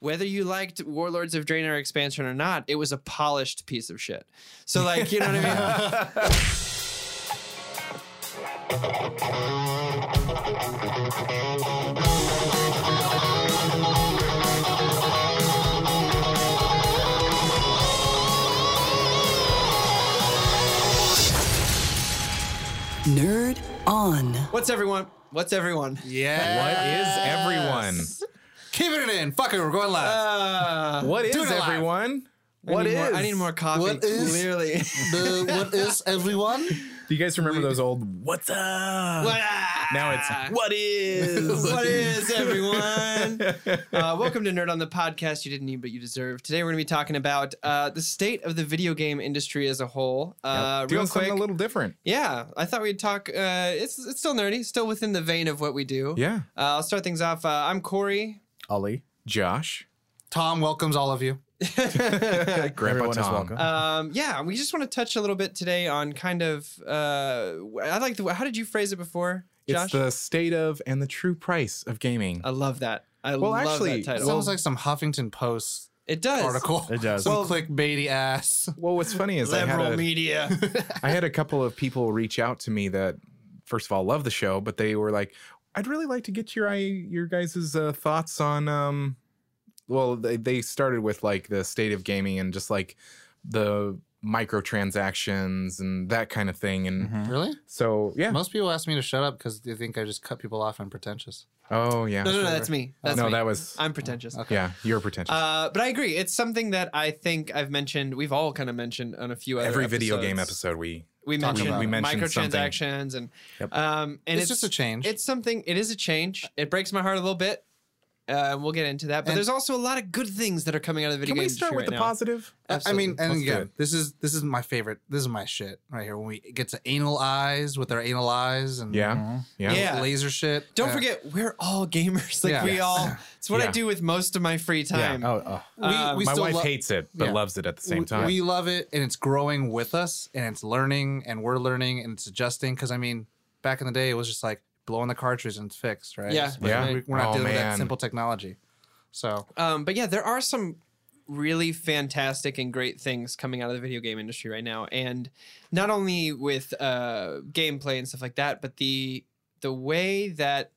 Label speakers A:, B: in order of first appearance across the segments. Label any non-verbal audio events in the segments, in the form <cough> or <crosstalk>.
A: whether you liked Warlords of Draenor expansion or not, it was a polished piece of shit. So like, you know what I mean?
B: Nerd on.
A: What's everyone? What's everyone?
C: Yeah.
D: What is everyone?
C: Keeping it in. Fuck it. We're going live.
A: Uh,
D: What is
C: Doing it live.
D: everyone?
A: I
D: What
A: need
D: is?
A: More, I need more coffee.
C: What is-
A: Clearly.
C: the, what is everyone?
D: Do you guys remember those old "What's up"? Now it's "What is?" <laughs>
A: what is everyone? <laughs> uh, welcome to Nerd on the podcast. You didn't need, but you deserve. Today we're going to be talking about uh, the state of the video game industry as a whole. Uh,
D: Doing
A: real
D: something a little different.
A: yeah, I thought we'd talk. Uh, it's it's still nerdy, still within the vein of what we do.
D: Yeah.
A: Uh, I'll start things off. Uh, I'm Corey.
E: Ali.
D: Josh,
C: Tom welcomes all of you. <laughs>
D: Grandpa
E: Everyone is welcome.
A: Um, yeah, we just want to touch a little bit today on kind of. Uh, I like the. How did you phrase it before, Josh?
D: It's the state of and the true price of gaming.
A: I love that. I
D: Well,
A: love
D: actually,
A: that title.
C: Well, actually, it sounds like some Huffington Post
A: it does.
C: article.
E: It does.
C: Some
E: Well-
C: clickbaity ass.
D: well, what's funny is I had,
A: Liberal
D: a,
A: media. <laughs>
D: I had a couple of people reach out to me that, first of all, love the show, but they were like, "I'd really like to get your your guys' uh, thoughts on." Um, well, they they started with like the state of gaming and just like the microtransactions and that kind of thing, and
C: Really?
D: so yeah.
C: Most people ask me to shut up because they think I just cut people off and pretentious.
D: Oh yeah.
A: No, no, no, that's me. That's
D: no,
A: me.
D: that was
A: I'm pretentious.
D: yeah. You're pretentious.
A: Uh, but I agree. It's something that I think I've mentioned. We've all kind of mentioned on a few other
D: Every video game episode we
A: We mentioned.
D: We mentioned
A: microtransactions and um, and
C: It's just a change.
A: It's something. It is a change. It breaks my heart a little bit. Uh, we'll get into that. But
C: And-
A: there's also a lot of good things that are coming out of the video
D: Can
A: game
D: we start with
A: right
D: the
A: now.
D: positive?
C: I mean, and
D: Let's
C: again, this is this is my favorite. This is my shit right here. When we get to anal eyes with our anal eyes and
D: Yeah. Yeah.
A: Yeah.
C: laser shit.
A: Don't
C: Uh,
A: forget, we're all gamers. <laughs> Like
C: Yeah.
A: we
C: Yes.
A: all. <laughs> It's what I do with most of my free time.
E: Oh, oh.
C: we, we
D: My
C: still
D: wife
C: lo-
D: hates it, but
C: Yeah.
D: loves it at the same
C: we-
D: time.
C: We love it, and it's growing with us, and it's learning, and we're learning, and it's adjusting. Because I mean, back in the day, it was just like blowing the cartridge and it's fixed, right?
A: Yeah.
C: But
D: Yeah.
C: we- We're not
D: Oh,
C: dealing with that
D: man.
C: simple technology. So
A: Um, but yeah, there are some really fantastic and great things coming out of the video game industry right now, and not only with uh, gameplay and stuff like that, but the the way that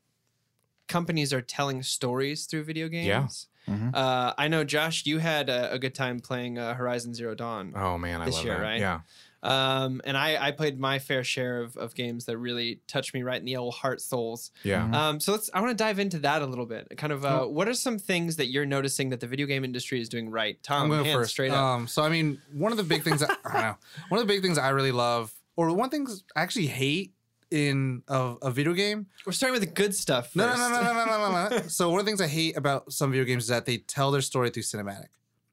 A: companies are telling stories through video games.
D: Yeah.
A: Uh, I know, Josh, you had a, a good time playing uh, Horizon Zero Dawn.
D: oh man, I love
A: year,
D: that.
A: right?
D: Yeah.
A: Um, and I, I played my fair share of, of games that really touched me right in the old heart souls.
D: Yeah.
A: Um, so let's. I want to dive into that a little bit. Kind of, uh, what are some things that you're noticing that the video game industry is doing right? Tom,
C: I'm going
A: hands
C: first.
A: straight up.
C: Um, so I mean, one of the big things <laughs> I, I don't know. One of the big things I really love, or one thing I actually hate in a, a video game.
A: We're starting with the good stuff. First.
C: No, no, no, no, no, no, no, no, <laughs> no. So one of the things I hate about some video games is that they tell their story through cinematic.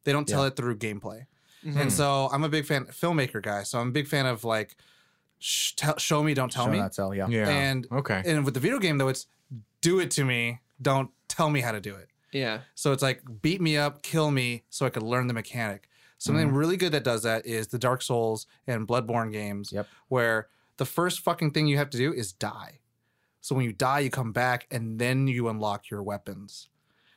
C: They don't tell
E: Yeah.
C: it through gameplay.
A: Mm-hmm.
C: And so I'm a big fan, filmmaker guy. So I'm a big fan of like, sh- tell, show me, don't tell
E: Show
C: me.
E: not tell, yeah.
D: Yeah.
C: And
D: okay.
C: And with the video game though, it's do it to me, don't tell me how to do it.
A: Yeah.
C: So it's like beat me up, kill me, so I could learn the mechanic. Something
E: Mm-hmm.
C: really good that does that is the Dark Souls and Bloodborne games,
E: Yep.
C: where the first fucking thing you have to do is die. So when you die, you come back and then you unlock your weapons.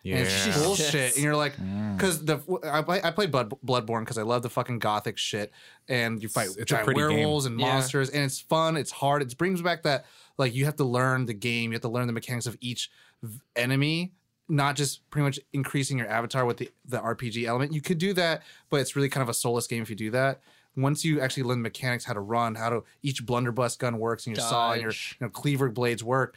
D: Yeah.
C: And it's
A: Yeah.
C: bullshit. And you're like,
E: Mm.
C: because the I, play, I played Blood, Bloodborne because I love the fucking gothic shit, and you fight
D: It's- it's a
C: giant
D: pretty game.
C: werewolves and
A: Yeah.
C: monsters, and it's fun. It's hard. It brings back that like you have to learn the game. You have to learn the mechanics of each v- enemy, not just pretty much increasing your avatar with the the RPG element. You could do that, but it's really kind of a soulless game if you do that. Once you actually learn the mechanics, how to run, how to each blunderbuss gun works, and your saw and your you know, cleaver blades work,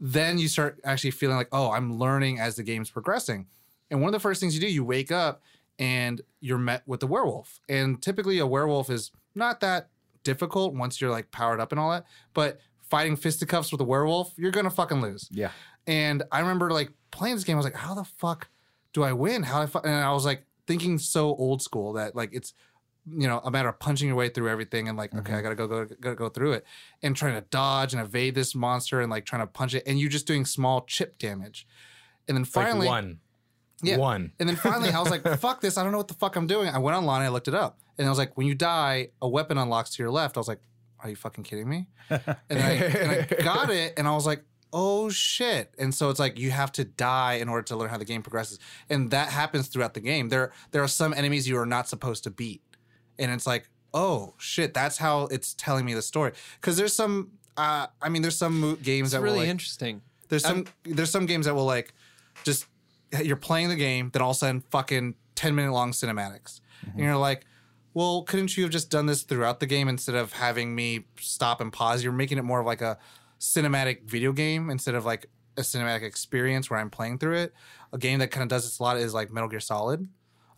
C: then you start actually feeling like, oh, I'm learning as the game's progressing. And one of the first things you do, you wake up and you're met with the werewolf. And typically, a werewolf is not that difficult once you're like powered up and all that. But fighting fisticuffs with a werewolf, you're gonna fucking lose.
E: Yeah.
C: And I remember like playing this game. I was like, how the fuck do I win? How I? Fu-? And I was like thinking so old school that like it's you know a matter of punching your way through everything and like okay, I mm-hmm. gotta go go gotta go through it and trying to dodge and evade this monster and like trying to punch it and you're just doing small chip damage. And then
D: It's like
C: finally,
D: one.
C: Yeah.
D: One.
C: and then finally, I was like, <laughs> fuck this. I don't know what the fuck I'm doing. I went online, I looked it up. And I was like, when you die, a weapon unlocks to your left. I was like, are you fucking kidding me? And I, and I got it, and I was like, oh shit. And so it's like you have to die in order to learn how the game progresses. And that happens throughout the game. There there are some enemies you are not supposed to beat. And it's like, oh shit, that's how it's telling me the story. Cuz there's some uh I mean there's some mo- games
A: It's
C: that
A: really
C: will like,
A: interesting.
C: there's some there's some games that will like just you're playing the game, then all of a sudden fucking ten minute long cinematics, and you're like, well, couldn't you have just done this throughout the game instead of having me stop and pause? You're making it more of like a cinematic video game instead of like a cinematic experience where I'm playing through it. A game that kind of does this a lot is like Metal Gear Solid.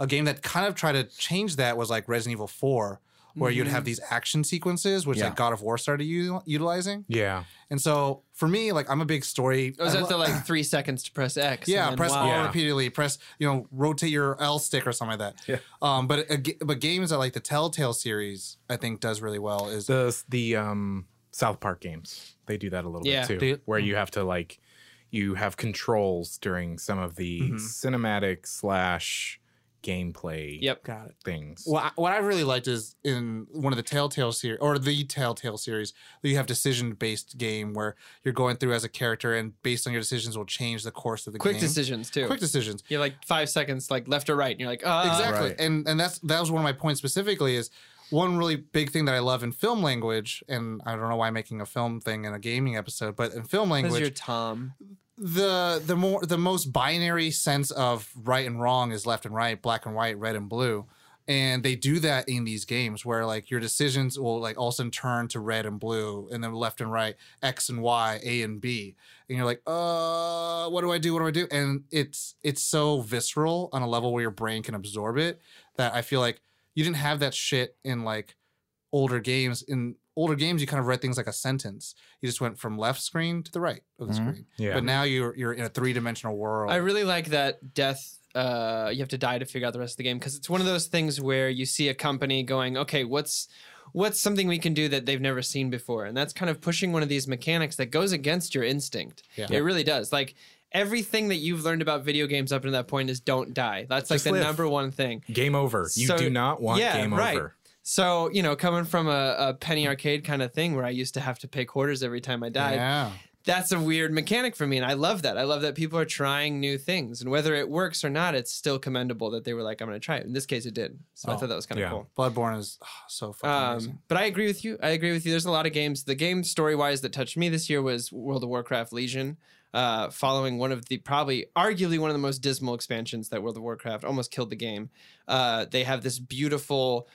C: A game that kind of tried to change that was like Resident Evil 4, where you'd have these action sequences, which
E: Yeah.
C: like God of War started u- utilizing.
D: Yeah.
C: And so for me, like I'm a big story.
A: Was
C: I
A: that
C: lo-
A: the like <clears throat> three seconds to press X?
C: yeah,
A: and then
C: press
A: wow.
C: R
D: Yeah.
C: repeatedly. Press you know rotate your L stick or something like that.
E: Yeah.
C: Um, but a but games that like the Telltale series, I think does really well. Is
D: The the um South Park games. They do that a little
A: Yeah.
D: bit too.
C: Do you-
D: Where you have to like you have controls during some of the
C: Mm-hmm.
D: cinematic slash gameplay
A: Yep.
C: got it.
D: things.
C: What I, what I really liked is in one of the Telltale series or the Telltale series, you have decision based game where you're going through as a character and based on your decisions will change the course of the
A: Quick
C: game.
A: Quick decisions too.
C: Quick decisions.
A: You have like five seconds, like left or right, and you're like, uh,
C: exactly
E: Right.
C: and and that's that was one of my points specifically is one really big thing that i love in film language and i don't know why i'm making a film thing in a gaming episode but in film language
A: you're Tom.
C: the the more the most binary sense of right and wrong is left and right black and white red and blue. And they do that in these games where like your decisions will like all of a sudden turn to red and blue and then left and right x and y a and b. And you're like uh what do i do? What do i do? And it's it's so visceral on a level where your brain can absorb it that i feel like you didn't have that shit in like older games in older games you kind of read things like a sentence you just went from left screen to the right of the
E: Mhm.
C: screen
D: Yeah.
C: but now you're you're in a three-dimensional world
A: I really like that death. Uh, you have to die to figure out the rest of the game because it's one of those things where you see a company going, okay, what's what's something we can do that they've never seen before, and that's kind of pushing one of these mechanics that goes against your instinct.
C: Yeah.
A: It really does. Like everything that you've learned about video games up to that point is don't die. That's like
D: Just
A: the
D: live.
A: number one thing.
D: game over. You
A: So-
D: do not want
A: yeah,
D: game
A: right.
D: over.
A: So you know, coming from a, a penny arcade kind of thing where I used to have to pay quarters every time I died,
C: yeah
A: that's a weird mechanic for me and i love that i love that people are trying new things and whether it works or not it's still commendable that they were like i'm going to try it in this case it did so i
C: Oh,
A: thought that was kind of
D: yeah.
A: cool
C: bloodborne is oh, so fucking amazing
A: um, but i agree with you i agree with you there's a lot of games the game story wise that touched me this year was world of warcraft legion uh, following one of the probably arguably one of the most dismal expansions that world of warcraft almost killed the game uh, they have this beautiful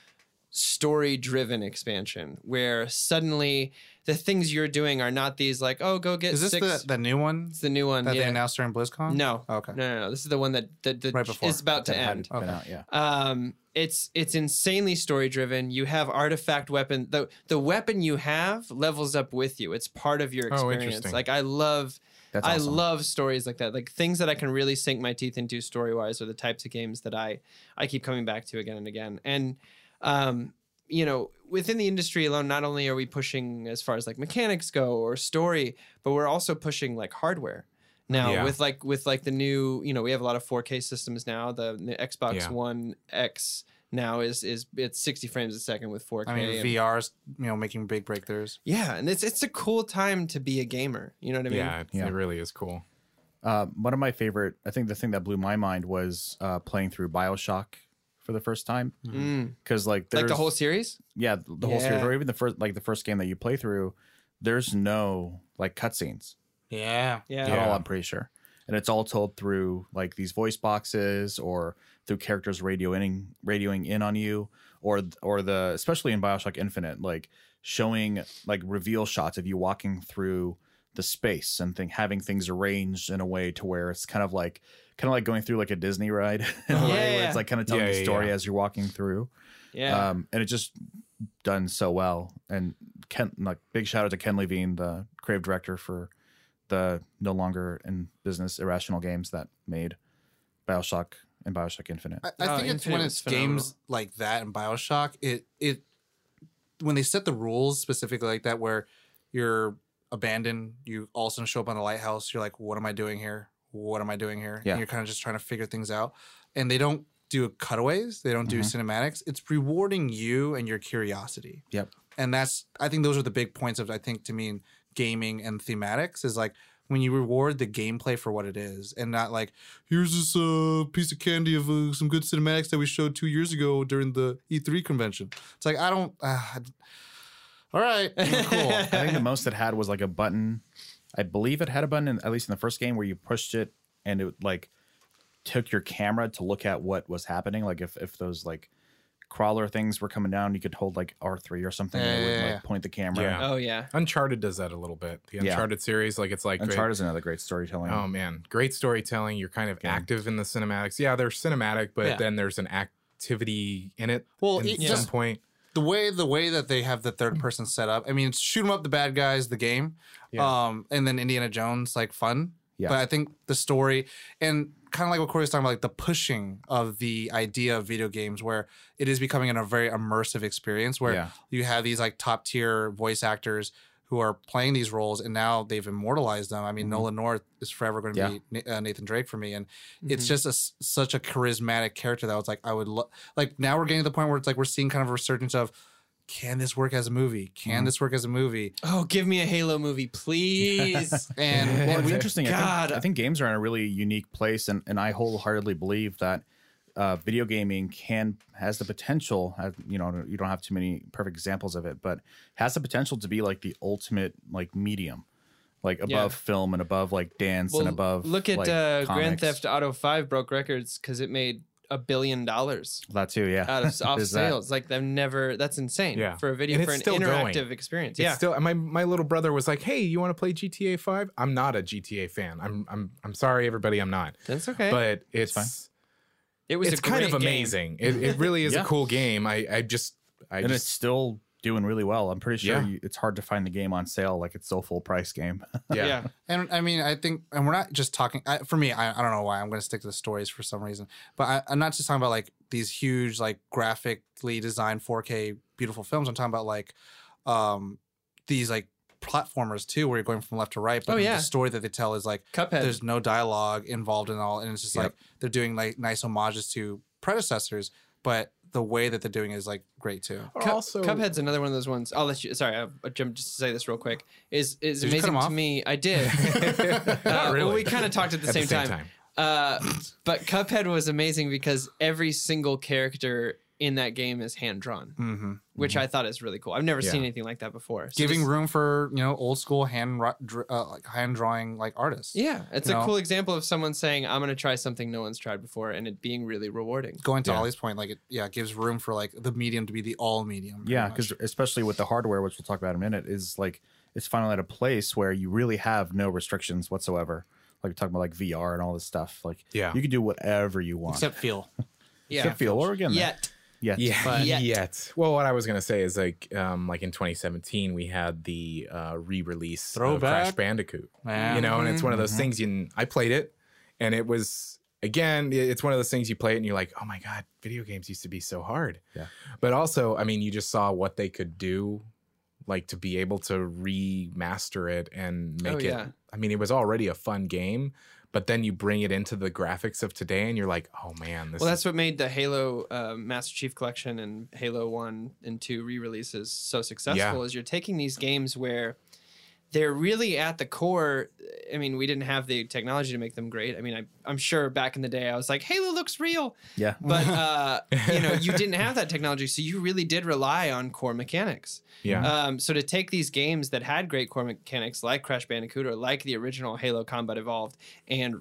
A: story driven expansion where suddenly the things you're doing are not these like oh go get
C: is this
A: six
C: the, the new one
A: it's the new one
C: that
A: yeah.
C: they announced during blizzcon
A: No.
C: okay
A: No, no, no. This is the one that that, that
C: Right before.
A: is about to
E: That
A: end.
C: Okay.
E: out, yeah.
A: Um, it's it's insanely story driven. You have artifact weapon. The the weapon you have levels up with you. It's part of your
D: Oh,
A: experience.
D: interesting.
A: like I love
E: That's
A: I love stories like that. Like things that I can really sink my teeth into story wise are the types of games that I I keep coming back to again and again. And um, you know, within the industry alone, not only are we pushing as far as like mechanics go or story, but we're also pushing like hardware. Now
D: Yeah.
A: with like with like the new, you know, we have a lot of 4K systems now. The, the Xbox
D: Yeah.
A: One X now is is it's 60 frames a second with 4K.
C: i mean
A: and-
C: vr's you know making big breakthroughs
A: yeah, and it's it's a cool time to be a gamer. You know what I mean?
D: yeah, it,
E: Yeah.
D: it really is cool.
E: Uh, one of my favorite, I think the thing that blew my mind was uh, playing through Bioshock for the first time.
A: Mm.
E: Because like there's
A: Like the whole series?
E: yeah the whole series or even the first like the first game that you play through, there's no like cutscenes
C: yeah
A: Yeah.
E: at all. I'm pretty sure, and it's all told through like these voice boxes or through characters radioing radioing in on you, or or the especially in Bioshock Infinite, like showing like reveal shots of you walking through the space and thing having things arranged in a way to where it's kind of like kind of like going through like a Disney ride <laughs> in a way where
A: Yeah.
E: it's like kind of telling
D: Yeah,
E: the story
D: yeah.
E: as you're walking through.
A: Yeah.
E: Um, and it just done so well. And Ken, like big shout out to Ken Levine, the creative director for the no longer in business irrational games that made Bioshock and Bioshock Infinite.
C: I, I
A: Oh,
C: think it's
A: Infinite
C: when it's
A: phenomenal.
C: games like that and Bioshock, it it when they set the rules specifically like that, where you're abandoned, you all of a sudden show up on the lighthouse, you're like, what am I doing here? What am I doing here?
E: Yeah.
C: And you're kind of just trying to figure things out, and they don't do cutaways, they don't do mm-hmm. cinematics. It's rewarding you and your curiosity.
E: Yep.
C: and that's I think those are the big points of I think to me in gaming and thematics is like when you reward the gameplay for what it is and not like here's this uh, piece of candy of uh, some good cinematics that we showed two years ago during the E3 convention. It's like I don't. Uh, all right, cool.
E: I think the <laughs> most it had was like a button. I believe it had a button, in, at least in the first game, where you pushed it and it like took your camera to look at what was happening. Like if if those like crawler things were coming down, you could hold like R three or something, and it
C: Yeah,
E: would
C: yeah,
E: like
C: yeah.
E: point the camera.
D: Yeah.
A: Oh yeah.
D: Uncharted does that a little bit. The
E: Yeah.
D: Uncharted series, like it's like
E: Uncharted is another great storytelling.
D: Oh man, great storytelling. You're kind of
E: Game.
D: active in the cinematics. Yeah, they're cinematic, but
C: Yeah.
D: then there's an activity in it.
C: Well,
D: at
C: it
D: some
C: just-
D: point.
C: the way the way that they have the third person set up. I mean, it's shoot 'em up the bad guys, the game,
D: Yeah.
C: um, and then Indiana Jones like fun.
E: Yeah.
C: But I think the story and kind of like what Corey was talking about, like the pushing of the idea of video games, where it is becoming a very immersive experience, where
E: Yeah.
C: you have these like top tier voice actors who are playing these roles, and now they've immortalized them. I mean, Nolan North is forever going to
E: Mm-hmm. Yeah.
C: be Na- uh, Nathan Drake for me, and it's
A: Mhm.
C: just a s such a charismatic character that was like I would lo- like. Now we're getting to the point where it's like we're seeing kind of a resurgence of. Can this work as a movie? Can
E: Mm-hmm.
C: this work as a movie?
A: Oh, give me a Halo movie, please. <laughs>
C: And
E: well, it'd be
A: God.
E: interesting. I think, I think games are in a really unique place, and, and I wholeheartedly believe that uh, video gaming can has the potential. uh, You know, you don't have too many perfect examples of it, but has the potential to be like the ultimate like medium, like above
A: Yeah.
E: film and above like dance
A: well,
E: and above.
A: look at
E: like,
A: uh, Grand. Theft Auto Five broke records because it made a billion dollars
E: That too, yeah.
A: out of <laughs> off
E: There's that.
A: sales. Like they've never. That's insane.
D: Yeah.
A: For a video
D: And
A: for an
D: still
A: interactive
D: going.
A: experience.
D: It's
A: Yeah.
D: still my my little brother was like, "Hey, you want to play GTA 5?" I'm not a GTA fan. I'm I'm I'm sorry everybody, I'm not.
A: That's okay.
D: But it's
E: fine.
A: it was
D: it's
A: a
D: kind of
A: great game.
D: amazing. It, it really is
E: Yeah.
D: a cool game. I I just I
E: and
D: just
E: it's still doing really well. I'm pretty sure
D: Yeah.
E: you, it's hard to find the game on sale like it's still full price game. <laughs>
D: yeah.
A: yeah.
C: And I mean, I think, and we're not just talking. I, for me, I, I don't know why I'm going to stick to the stories for some reason, but I, I'm not just talking about like these huge, like graphically designed 4K beautiful films. I'm talking about like um these like platformers too, where you're going from left to right. But
A: Oh, yeah.
C: the story that they tell is like
A: Cuphead.
C: there's no dialogue involved in all, and it's just
E: Yep.
C: like they're doing like nice homages to predecessors, but the way that they're doing it is like great too.
A: Cu-
D: also
A: Cuphead's another one of those ones. I'll let you. Sorry, I'll, I'll jump just to say this real quick. Is is
C: Did you cut
A: amazing
C: him
A: to me. I did. <laughs> Uh,
D: really.
A: Well, we kind of talked at the,
D: At
A: same,
D: the same
A: time.
D: time.
A: Uh, but Cuphead was amazing because every single character in that game is hand drawn,
C: Mm-hmm.
A: which I thought is really cool. I've never
D: Yeah.
A: seen anything like that before. So
C: Giving
A: just-
C: room for you know old school hand uh, like hand drawing like artists.
A: yeah, it's a
C: know?
A: cool example of someone saying, "I'm going to try something no one's tried before," and it being really rewarding.
C: going to
D: Yeah.
C: Ollie's point, like it, yeah, gives room for like the medium to be the all medium.
E: Yeah, because especially with the hardware, which we'll talk about in a minute, is like it's finally at a place where you really have no restrictions whatsoever. Like we're talking about like VR and all this stuff. Like
D: Yeah.
E: you can do whatever you want.
C: except feel. <laughs>
A: Yeah,
E: Except feel. Well, we're getting
A: yet.
E: Yet.
D: Yeah,
A: But-
D: yet.
A: Yet.
D: Well, what I was gonna say is like, um, like in 2017, we had the uh, re-release of
C: Throwback.
D: Crash Bandicoot.
C: Yeah.
D: You know, and it's one of those
E: Mhm.
D: things. You, I played it, and it was again, it's one of those things you play it, and you're like, oh my god, video games used to be so hard.
E: Yeah.
D: But also, I mean, you just saw what they could do, like to be able to remaster it and make
A: Oh,
D: it.
A: yeah.
D: I mean, it was already a fun game. But then you bring it into the graphics of today, and you're like, "Oh man, this
A: Well,
D: is
A: that's what made the Halo uh, Master Chief Collection and Halo One and Two re-releases so successful. Is you're taking these games where they're really at the core. I mean, we didn't have the technology to make them great. I mean, I, I'm sure back in the day I was like, Halo looks real,
E: Yeah.
A: but <laughs> uh, you know, you didn't have that technology, so you really did rely on core mechanics.
D: yeah,
A: Um, so to take these games that had great core mechanics, like Crash Bandicoot or like the original Halo Combat Evolved, and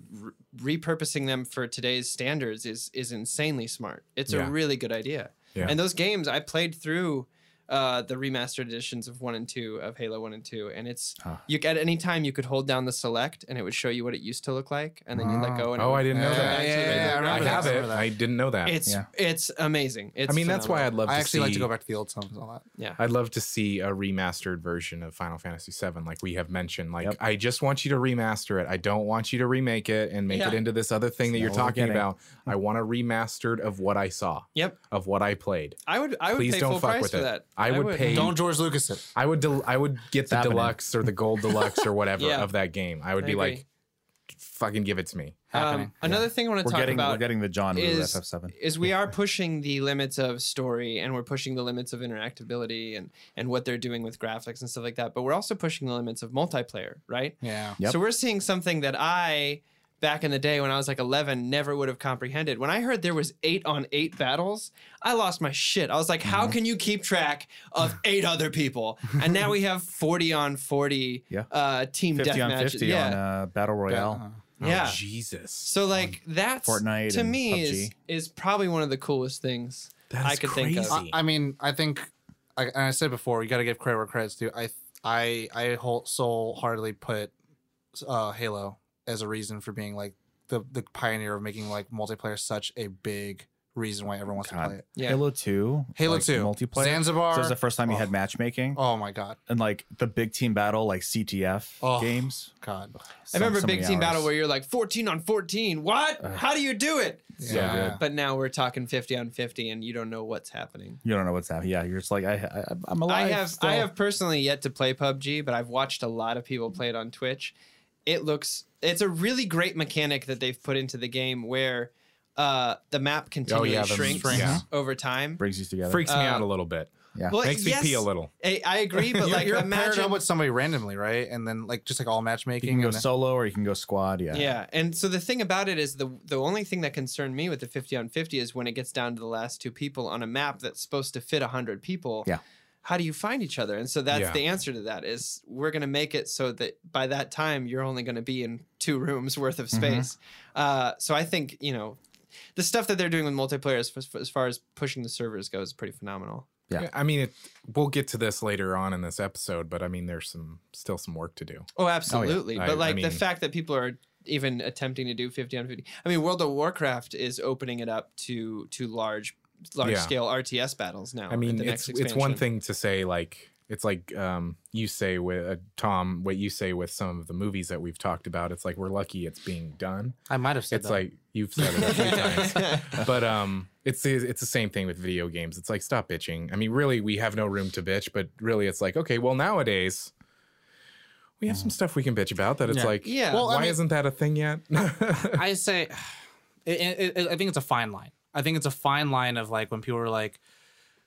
A: re- repurposing them for today's standards is is insanely smart. It's
D: Yeah.
A: a really good idea.
D: Yeah.
A: And those games, I played through uh, the remastered editions of one and two of Halo one and two, and it's
E: Huh.
A: you at any time you could hold down the select, and it would show you what it used to look like, and then you let go. And
D: Oh,
A: would
D: I didn't know
A: go
C: Yeah,
D: that.
C: yeah, yeah, I
D: I
C: remember
D: have it. I didn't know that.
A: It's
E: Yeah.
A: it's amazing. It's
D: I mean, that's why I'd
A: phenomenal.
D: love
C: I
D: to
C: actually
D: see.
C: like to go back to the old songs a lot.
A: yeah.
D: I'd love to see a remastered version of Final Fantasy VII, like we have mentioned. Like,
E: Yep.
D: I just want you to remaster it. I don't want you to remake it and make
A: Yeah.
D: it into this other thing that you're
E: not what we're
D: talking about. I want a remastered of what I saw,
A: Yep.
D: of what I played.
A: I would I would
D: Please
A: pay
D: don't
A: full
D: fuck
A: price
D: with
A: for
D: it.
A: that.
D: I would pay-
C: Don't George Lucas it.
D: I would, del- I would get the
E: happening.
D: deluxe or the gold deluxe or <laughs> whatever
A: Yeah.
D: of that game. I would
A: I
D: be
A: agree.
D: like, fucking give it to me.
C: happening.
A: Um, another thing I want to
E: We're
A: talk
E: getting
A: about
E: we're getting the John Woo
A: is
E: FF7.
A: is we are <laughs> pushing the limits of story and we're pushing the limits of interactability and and what they're doing with graphics and stuff like that. But we're also pushing the limits of multiplayer, right?
C: yeah.
E: Yep.
A: So we're seeing something that I back in the day when I was like 11 never would have comprehended. When I heard there was 8 on 8 battles, I lost my shit. I was like,
E: Mm-hmm.
A: how can you keep track of <sighs> 8 other people? And now we have 40 on 40
E: Yeah.
A: uh team
E: 50 on
A: deathmatch.
E: 50
A: Yeah.
E: on uh, Battle Royale.
A: yeah.
D: Oh, Jesus.
A: So like that's
E: Fortnite
A: to me is is probably one of the coolest things
D: That
A: I
D: is
A: could think of.
C: I, I mean, I think, I, and I said before, you got to give credit where credit's due. I, I, I whole soul heartedly put uh, Halo as a reason for being like the the pioneer of making like multiplayer such a big reason why everyone wants to play it.
A: Yeah.
E: Halo 2.
C: Halo
E: like,
C: 2
E: multiplayer.
C: Zanzibar.
E: So it was the first time you had
C: Oh.
E: matchmaking.
C: Oh my god,
E: And like the big team battle, like CTF
C: Oh.
E: games.
C: god.
A: I remember
E: so
A: Big
E: many
A: Team Battle where you're like 14 on 14. What? How do you do it?
C: Yeah.
A: But now we're talking 50 on 50 and you don't know what's happening.
E: You don't know what's happening. Yeah, you're just like I, I I'm alive.
A: I have
E: still.
A: I have personally yet to play PUBG, but I've watched a lot of people play it on Twitch. It looks it's a really great mechanic that they've put into the game where uh, the map continually
D: yeah, the
A: shrinks
C: shrinks.
D: Yeah.
A: over time.
E: brings you together.
D: Freaks me
A: Uh,
D: out a little bit.
E: yeah.
A: Well,
D: Makes me pee a little.
A: I, I agree, but <laughs> like
C: you're paired
A: imagine
C: up with somebody randomly, right? And then like just like all matchmaking.
E: you can go
C: and then-
E: solo or you can go squad. Yeah.
A: Yeah, and so the thing about it is the the only thing that concerned me with the 50 on 50 is when it gets down to the last two people on a map that's supposed to fit 100 people.
E: Yeah.
A: How do you find each other? And so that's
D: Yeah.
A: the answer to that is we're going to make it so that by that time you're only going to be in two rooms worth of space. Uh, so I think, you know, the stuff that they're doing with multiplayer as, as far as pushing the servers goes is pretty phenomenal.
E: Yeah.
D: I mean, it, we'll get to this later on in this episode, but I mean, there's some still some work to do.
A: Oh, absolutely.
D: I-
A: but
D: I
A: like the
D: mean-
A: fact that people are even attempting to do 50 on 50. I mean, World of Warcraft is opening it up to to large large
D: Yeah.
A: scale RTS battles now.
D: I mean,
A: the
D: it's
A: next
D: it's one thing to say like it's like um, you say with uh, Tom, what you say with some of the movies that we've talked about. It's like we're lucky it's being done.
C: I might have said
D: It's
C: that.
D: like you've said it a few <laughs> times, but um, it's it's the same thing with video games. It's like stop bitching. I mean, really, we have no room to bitch, but really, it's like okay, well nowadays. We have some stuff we can bitch about that it's
C: Yeah.
D: like,
A: Yeah.
C: Well, I
D: why
C: mean-
D: isn't that a thing yet? <laughs>
C: I say, <sighs> it, it, it- I think it's a fine line. I think it's a fine line of like when people are like,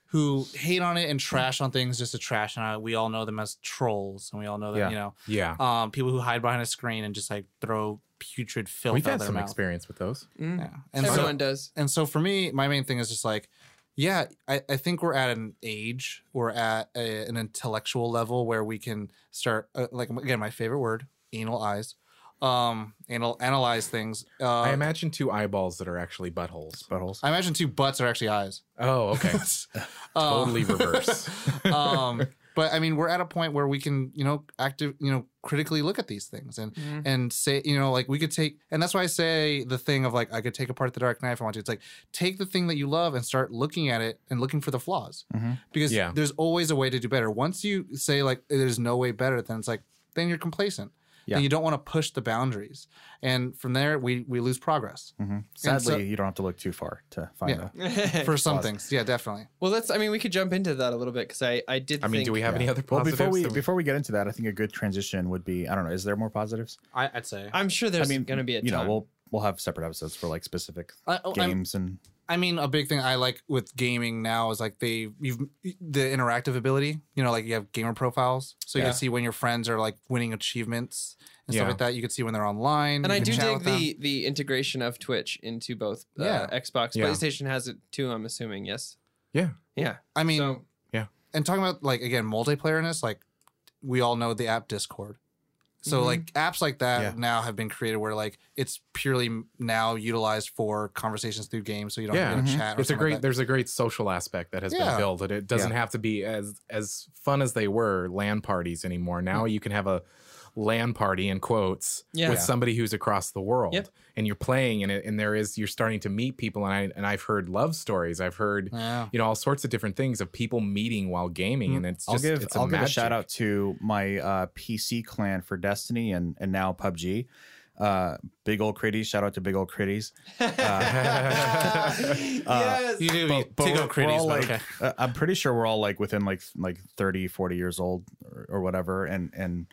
C: who hate on it and trash on things just to trash on it. We all know them as trolls, and we all know that
E: Yeah.
C: you know,
D: yeah,
C: um, people who hide behind a screen and just like throw putrid filth
D: we've
C: out
D: had
C: their
D: some
C: mouth.
D: experience with those.
C: Yeah. And so,
A: Everyone does.
C: and so for me, my main thing is just like, yeah, I, I think we're at an age, we're at a, an intellectual level where we can start, uh, like again, my favorite word, anal eyes, um, anal analyze things. Uh,
D: I imagine two eyeballs that are actually buttholes.
E: Buttholes.
C: I imagine two butts are actually eyes.
D: Oh, okay. <laughs> <laughs>
C: Um,
D: totally reverse. <laughs>
C: um, but I mean, we're at a point where we can, you know, active, you know, critically look at these things and
A: Mhm.
C: and say, you know, like we could take, and that's why I say the thing of like I could take apart the Dark Knight if I want to. It's like take the thing that you love and start looking at it and looking for the flaws,
E: Mhm.
C: because
D: Yeah.
C: there's always a way to do better. Once you say like there's no way better, then it's like then you're complacent.
E: Yeah.
C: And you don't want to push the boundaries, and from there we we lose progress
E: Mhm. Sadly,
C: so-
E: you don't have to look too far to find
C: Yeah.
E: the <laughs>
C: for some things. Yeah, definitely.
A: well, let's. I mean, we could jump into that a little bit because I I did.
D: I mean,
A: think,
D: do we have any other
E: Well, before we
D: that
E: before we get into that, I think a good transition would be I don't know. Is there more positives?
C: I, I'd say.
A: I'm sure there's
E: I mean,
A: going to be a
E: you know we'll we'll have separate episodes for like specific
C: I, oh, I'm-
E: games and
C: I mean, a big thing I like with gaming now is like they you've the interactive ability. You know, like you have gamer profiles, so you
A: Yeah.
C: can see when your friends are like winning achievements and
D: Yeah.
C: stuff like that. You can see when they're online.
A: and I do
C: chat
A: dig the the integration of Twitch into both uh,
C: Yeah.
A: Xbox.
D: Yeah.
A: PlayStation has it too. I'm assuming. Yes.
D: Yeah.
A: Yeah.
C: I mean,
A: So-
C: and talking about like again multiplayerness, like we all know the app Discord. So
A: Mhm.
C: like apps like that
E: Yeah.
C: now have been created where like it's purely now utilized for conversations through games, so you don't
D: Yeah.
C: have to
E: Mhm.
C: chat. Or
D: it's a great
C: Like
D: there's a great social aspect that has
C: Yeah.
D: been built and it doesn't have to be as as fun as they were LAN parties anymore. Now you can have a LAN party in quotes
A: Yeah.
D: with
A: Yeah.
D: somebody who's across the world
A: Yep.
D: and you're playing and it, and there is you're starting to meet people and I and I've heard love stories. I've heard
C: Yeah.
D: you know all sorts of different things of people meeting while gaming and it's
E: I'll
D: just
E: give
D: it's
E: I'll give a shout out to my uh, PC clan for Destiny and and now PUBG. Uh, big old critties. Shout out to big old critties. <laughs> <laughs>
A: yes.
C: You do
E: But- but
C: take
E: we're-
C: out
E: we're
C: critties, but
E: like,
C: okay.
E: uh, I'm pretty sure we're all like within like like 30, 40 years old or, or whatever, and and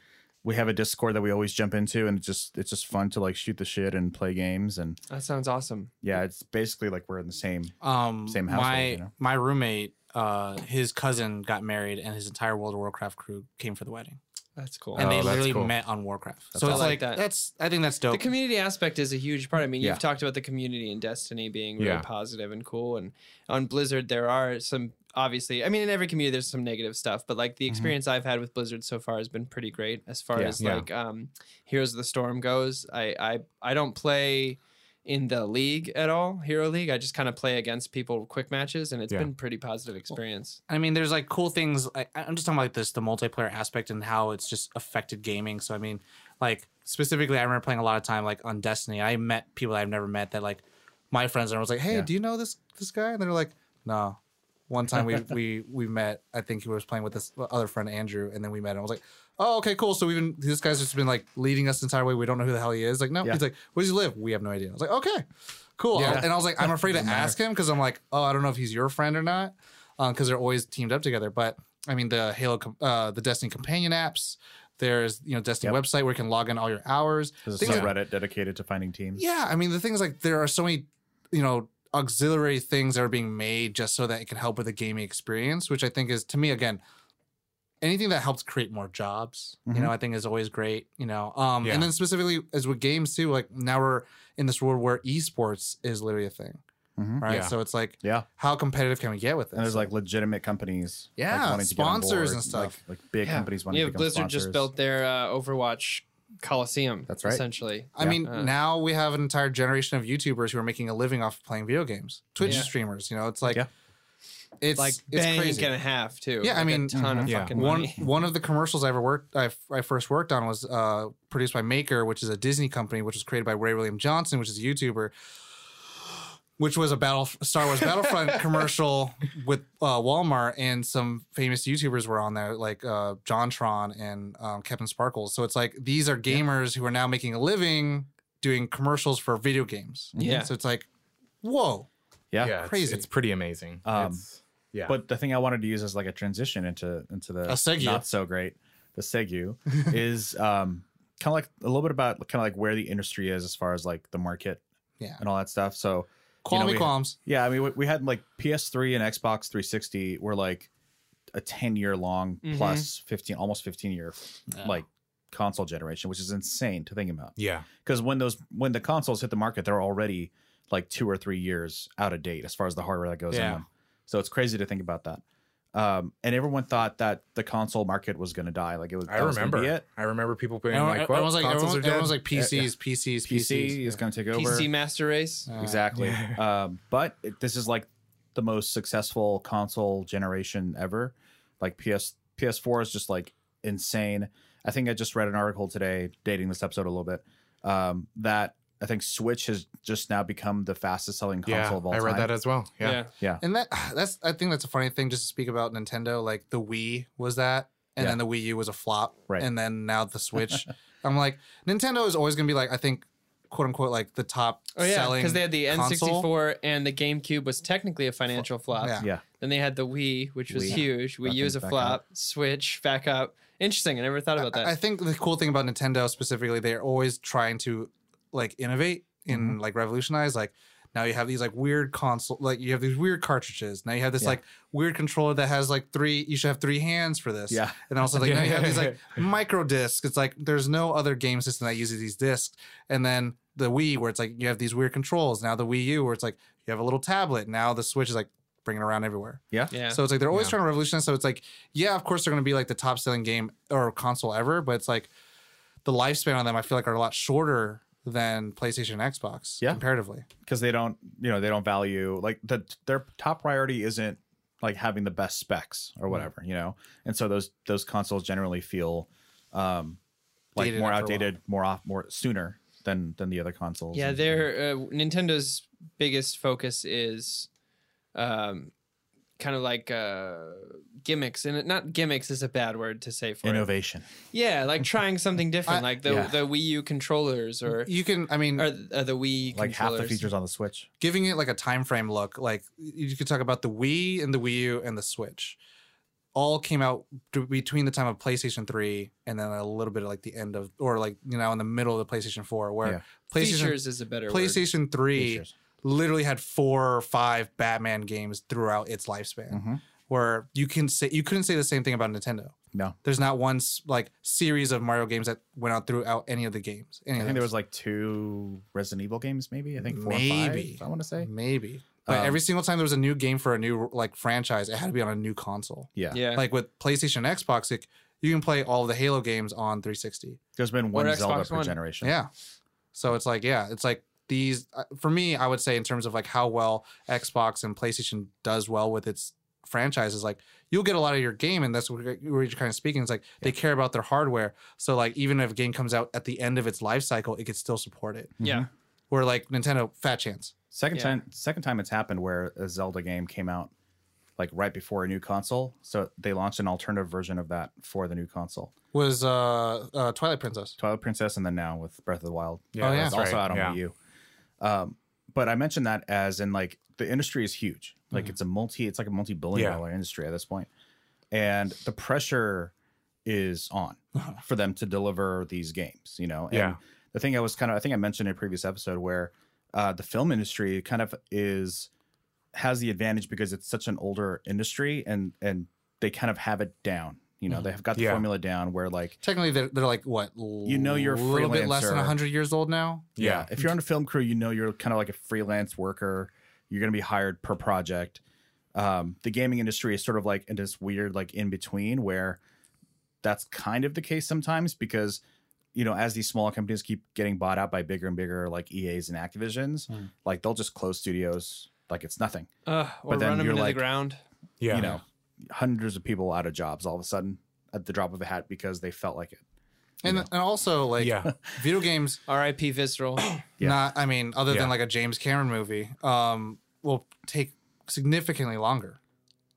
E: we have a Discord that we always jump into, and it's just it's just fun to like shoot the shit and play games, and
A: That sounds awesome.
E: yeah, it's basically like we're in the same.
C: Um,
E: Same household,
C: my
E: you know?
C: my roommate, uh, his cousin got married, and his entire World of Warcraft crew came for the wedding,
A: That's cool.
C: and
D: Oh,
C: they literally
D: cool.
C: met on Warcraft.
E: That's
C: so it's
A: like
C: like
A: that.
C: that's I think that's dope.
A: the community aspect is a huge part. I mean,
E: Yeah.
A: you've talked about the community in Destiny being really
D: Yeah.
A: positive and cool, and on Blizzard there are some obviously. I mean, in every community there's some negative stuff, but like the experience I've had with Blizzard so far has been pretty great as far
E: Yeah.
A: as
D: Yeah.
A: like um, Heroes of the Storm goes. I I I don't play in the league at all, Hero League. I just kind of play against people quick matches, and it's
D: Yeah.
A: been pretty positive experience.
C: I mean, there's like cool things. I, I'm just talking about like this, the multiplayer aspect and how it's just affected gaming. So I mean, like specifically, I remember playing a lot of time like on Destiny. I met people that I've never met that like my friends and I was like, hey,
E: Yeah.
C: do you know this this guy? And they're like, no. One time we <laughs> we we met. I think he was playing with this other friend Andrew, and then we met. And I was like, oh, okay, cool. So we've been this guy's just been like leading us the entire way. We don't know who the hell he is. Like, no,
E: Yeah.
C: he's like, where does he live? We have no idea. I was like, okay, cool.
F: Yeah.
C: And I was like, I'm afraid to ask him because I'm like, oh, I don't know if he's your friend or not because they're always teamed up together. But I mean, the Halo, uh, the Destiny companion apps. There's you know Destiny
E: Yep.
C: website where you can log in all your hours.
E: There's a
C: Things like-
E: subreddit dedicated to finding teams.
C: yeah, I mean the things like there are so many, you know, auxiliary things that are being made just so that it can help with the gaming experience, which I think is to me again, anything that helps create more jobs, you
E: Mhm.
C: know, I think is always great. You know, um,
D: Yeah.
C: and then specifically as with games too, like now we're in this world where esports is literally a thing,
E: Mhm.
C: right?
D: Yeah.
C: So it's like,
E: Yeah,
C: how competitive can we get with this?
E: and there's like legitimate companies, like,
C: Yeah,
E: wanting to get on
C: sponsors
E: board,
C: and stuff.
E: like, like big companies wanting
A: yeah,
E: to become
A: Blizzard
E: sponsors.
A: just built their uh, Overwatch Coliseum.
E: That's right.
A: Essentially,
C: I
E: Yeah.
C: mean,
A: Uh,
C: now we have an entire generation of YouTubers who are making a living off of playing video games. Twitch
A: Yeah.
C: streamers, you know, it's like
E: Yeah.
C: it's
A: like
C: it's
A: bank
C: crazy.
A: and a half too.
C: Yeah, I mean,
A: a ton of
D: mhm. Yeah.
A: fucking
C: one
A: money.
C: one of the <laughs> commercials I ever worked I, I first worked on was uh, produced by Maker, which is a Disney company, which was created by Ray William Johnson, which is a YouTuber, which was a battle Star Wars Battlefront <laughs> commercial with uh, Walmart, and some famous YouTubers were on there, like uh, JonTron and um, CaptainSparklez. So it's like these are gamers who are now making a living doing commercials for video games.
A: Yeah.
C: So it's like, whoa.
E: Yeah,
D: yeah, it's-
C: crazy.
D: It's, pretty amazing.
E: Um,
D: It's- yeah,
E: But the thing I wanted to use as like a transition into into the
C: A segue.
E: not so great, the Segu, <laughs> is um kind of like a little bit about kind of like where the industry is as far as like the market
C: Yeah.
E: and all that stuff. So
C: Qualmy
E: we-
C: qualms.
E: yeah, I mean we, we had like PS3 and Xbox 360 were like a 10 year long
A: Mhm.
E: plus 15 almost 15 year like console generation, which is insane to think about.
D: yeah,
E: Because when those when the consoles hit the market, they're already like two or three years out of date as far as the hardware that goes in them. So it's crazy to think about that. Um, and everyone thought that the console market was going to die. Like it was.
D: I
E: that was
D: remember.
E: it.
D: I remember people being
C: Everyone,
D: like, "Well,
C: everyone's like,
D: consoles
C: everyone,
D: are dead."
C: everyone's like
D: Yeah,
C: PCs, PCs,
E: PC
C: PCs.
E: is going to take over.
A: PC Master Race.
C: Uh,
E: exactly. <laughs> um, but it, this is like the most successful console generation ever. Like PS PS4 is just like insane. I think I just read an article today dating this episode a little bit um, that I think Switch has just now become the fastest selling console
D: Yeah,
E: of all time.
D: I read
E: time.
D: that as well. Yeah,
A: Yeah.
E: yeah.
C: And that <sighs> that's I think that's a funny thing just to speak about Nintendo. Like the Wii was that, and
E: Yeah.
C: then the Wii U was a flop,
E: Right.
C: And then now the Switch. <laughs> I'm like Nintendo is always gonna be like I think quote unquote like the top
A: Oh yeah,
C: selling
A: because they had the
C: console.
A: N64 and the GameCube was technically a financial flop.
C: Yeah.
E: Yeah.
A: Then they had the Wii, which was
E: Wii.
A: huge. Wii U was a
E: Back
A: flop. Switch back up. Interesting. I never thought about that.
C: I think the cool thing about Nintendo specifically, they're always trying to like innovate and
E: Mm-hmm.
C: like revolutionize. Like now you have these like weird console, like you have these weird cartridges. Now you have this
E: Yeah.
C: like weird controller that has like three. You should have three hands for this.
E: Yeah.
C: And also <laughs> like now you have these like <laughs> micro discs. It's like there's no other game system that uses these discs. And then the Wii where it's like you have these weird controls. Now the Wii U where it's like you have a little tablet. Now the Switch is like bringing around everywhere.
E: Yeah.
A: yeah.
C: So it's like they're always
D: Yeah.
C: trying to revolutionize. So it's like, yeah, of course they're going to be like the top selling game or console ever, but it's like the lifespan on them, I feel like, are a lot shorter than PlayStation and Xbox
E: Yeah.
C: comparatively.
E: because they don't you know they don't value like the their top priority isn't like having the best specs or whatever you know and so those those consoles generally feel um like
C: Dated
E: more
C: after a while.
E: outdated more off more sooner than than the other consoles
A: yeah,
E: And-
A: their uh, Nintendo's biggest focus is um kind of like uh gimmicks and not gimmicks is a bad word to say for it.
E: innovation
A: Yeah, like <laughs> trying something different,
C: I-
A: like the
E: yeah.
A: the Wii U controllers or
C: You can, I mean,
A: or uh, the Wii
E: like half the features on the switch
C: giving it like a time frame look, like you could talk about the Wii and the Wii U and the Switch. all came out between the time of PlayStation 3 and then a little bit of like the end of or like you know in the middle of the PlayStation 4 where
E: Yeah.
C: PlayStation
A: Features is a better word.
C: PlayStation 3
E: Features.
C: Literally had four or five Batman games throughout its lifespan.
E: Mm-hmm.
C: Where you can say you couldn't say the same thing about Nintendo.
E: No.
C: There's not one like series of Mario games that went out throughout any of the games. Any
E: I think there was like two Resident Evil games, maybe. I think four
C: Maybe.
E: or five, I want to say.
C: maybe. But
E: Um,
C: every single time there was a new game for a new like franchise, it had to be on a new console.
E: Yeah.
A: Yeah.
C: Like with PlayStation and Xbox, like, you can play all the Halo games on 360.
E: There's been one
A: Or
E: Zelda
A: Xbox
E: per
A: One.
E: generation.
C: Yeah. So it's like, yeah, it's like these uh, for me, I would say in terms of like how well Xbox and PlayStation does well with its franchises, like you'll get a lot of your game, and that's where where you're kind of speaking. It's like they care about their hardware. So like even if a game comes out at the end of its life cycle, it could still support it.
A: yeah.
C: Where like Nintendo, fat chance.
E: Second
A: Yeah.
E: time, second time it's happened where a Zelda game came out like right before a new console. So they launched an alternative version of that for the new console.
C: Was uh, uh Twilight Princess.
E: Twilight Princess, and then now with Breath of the Wild.
F: Yeah,
C: Oh, yeah.
E: it's
F: that's
E: also
F: right.
E: out on
F: Yeah.
E: Wii U. Um, but I mentioned that as in like the industry is huge. Like
F: Mm-hmm.
E: it's a multi, it's like a multi-billion
D: Yeah.
E: dollar industry at this point, and the pressure is on <laughs> for them to deliver these games. You know, and
D: Yeah.
E: the thing I was kind of, I think I mentioned in a previous episode where uh, the film industry kind of is has the advantage because it's such an older industry and and they kind of have it down. You know, they've got the
D: Yeah.
E: formula down where like
C: Technically, they're, they're like what?
E: You know you're a
C: a little bit less than
E: freelancer.
C: hundred years old now.
E: Yeah. If you're on a film crew, you know you're kind of like a freelance worker. You're going to be hired per project. Um, the gaming industry is sort of like in this weird, like in between where that's kind of the case sometimes because, you know, as these small companies keep getting bought out by bigger and bigger, like EAs and Activisions, like they'll just close studios like it's nothing.
A: Uh, or
E: But then
A: run them
E: you're
A: into
E: like-
A: the ground.
D: Yeah.
E: You know, hundreds of people out of jobs all of a sudden at the drop of a hat because they felt like it.
C: And and also like
D: Yeah. <laughs>
C: video games
A: R.I.P. Visceral. <clears throat>
E: Yeah.
C: not i mean other
D: Yeah.
C: than like a james cameron movie um will take significantly longer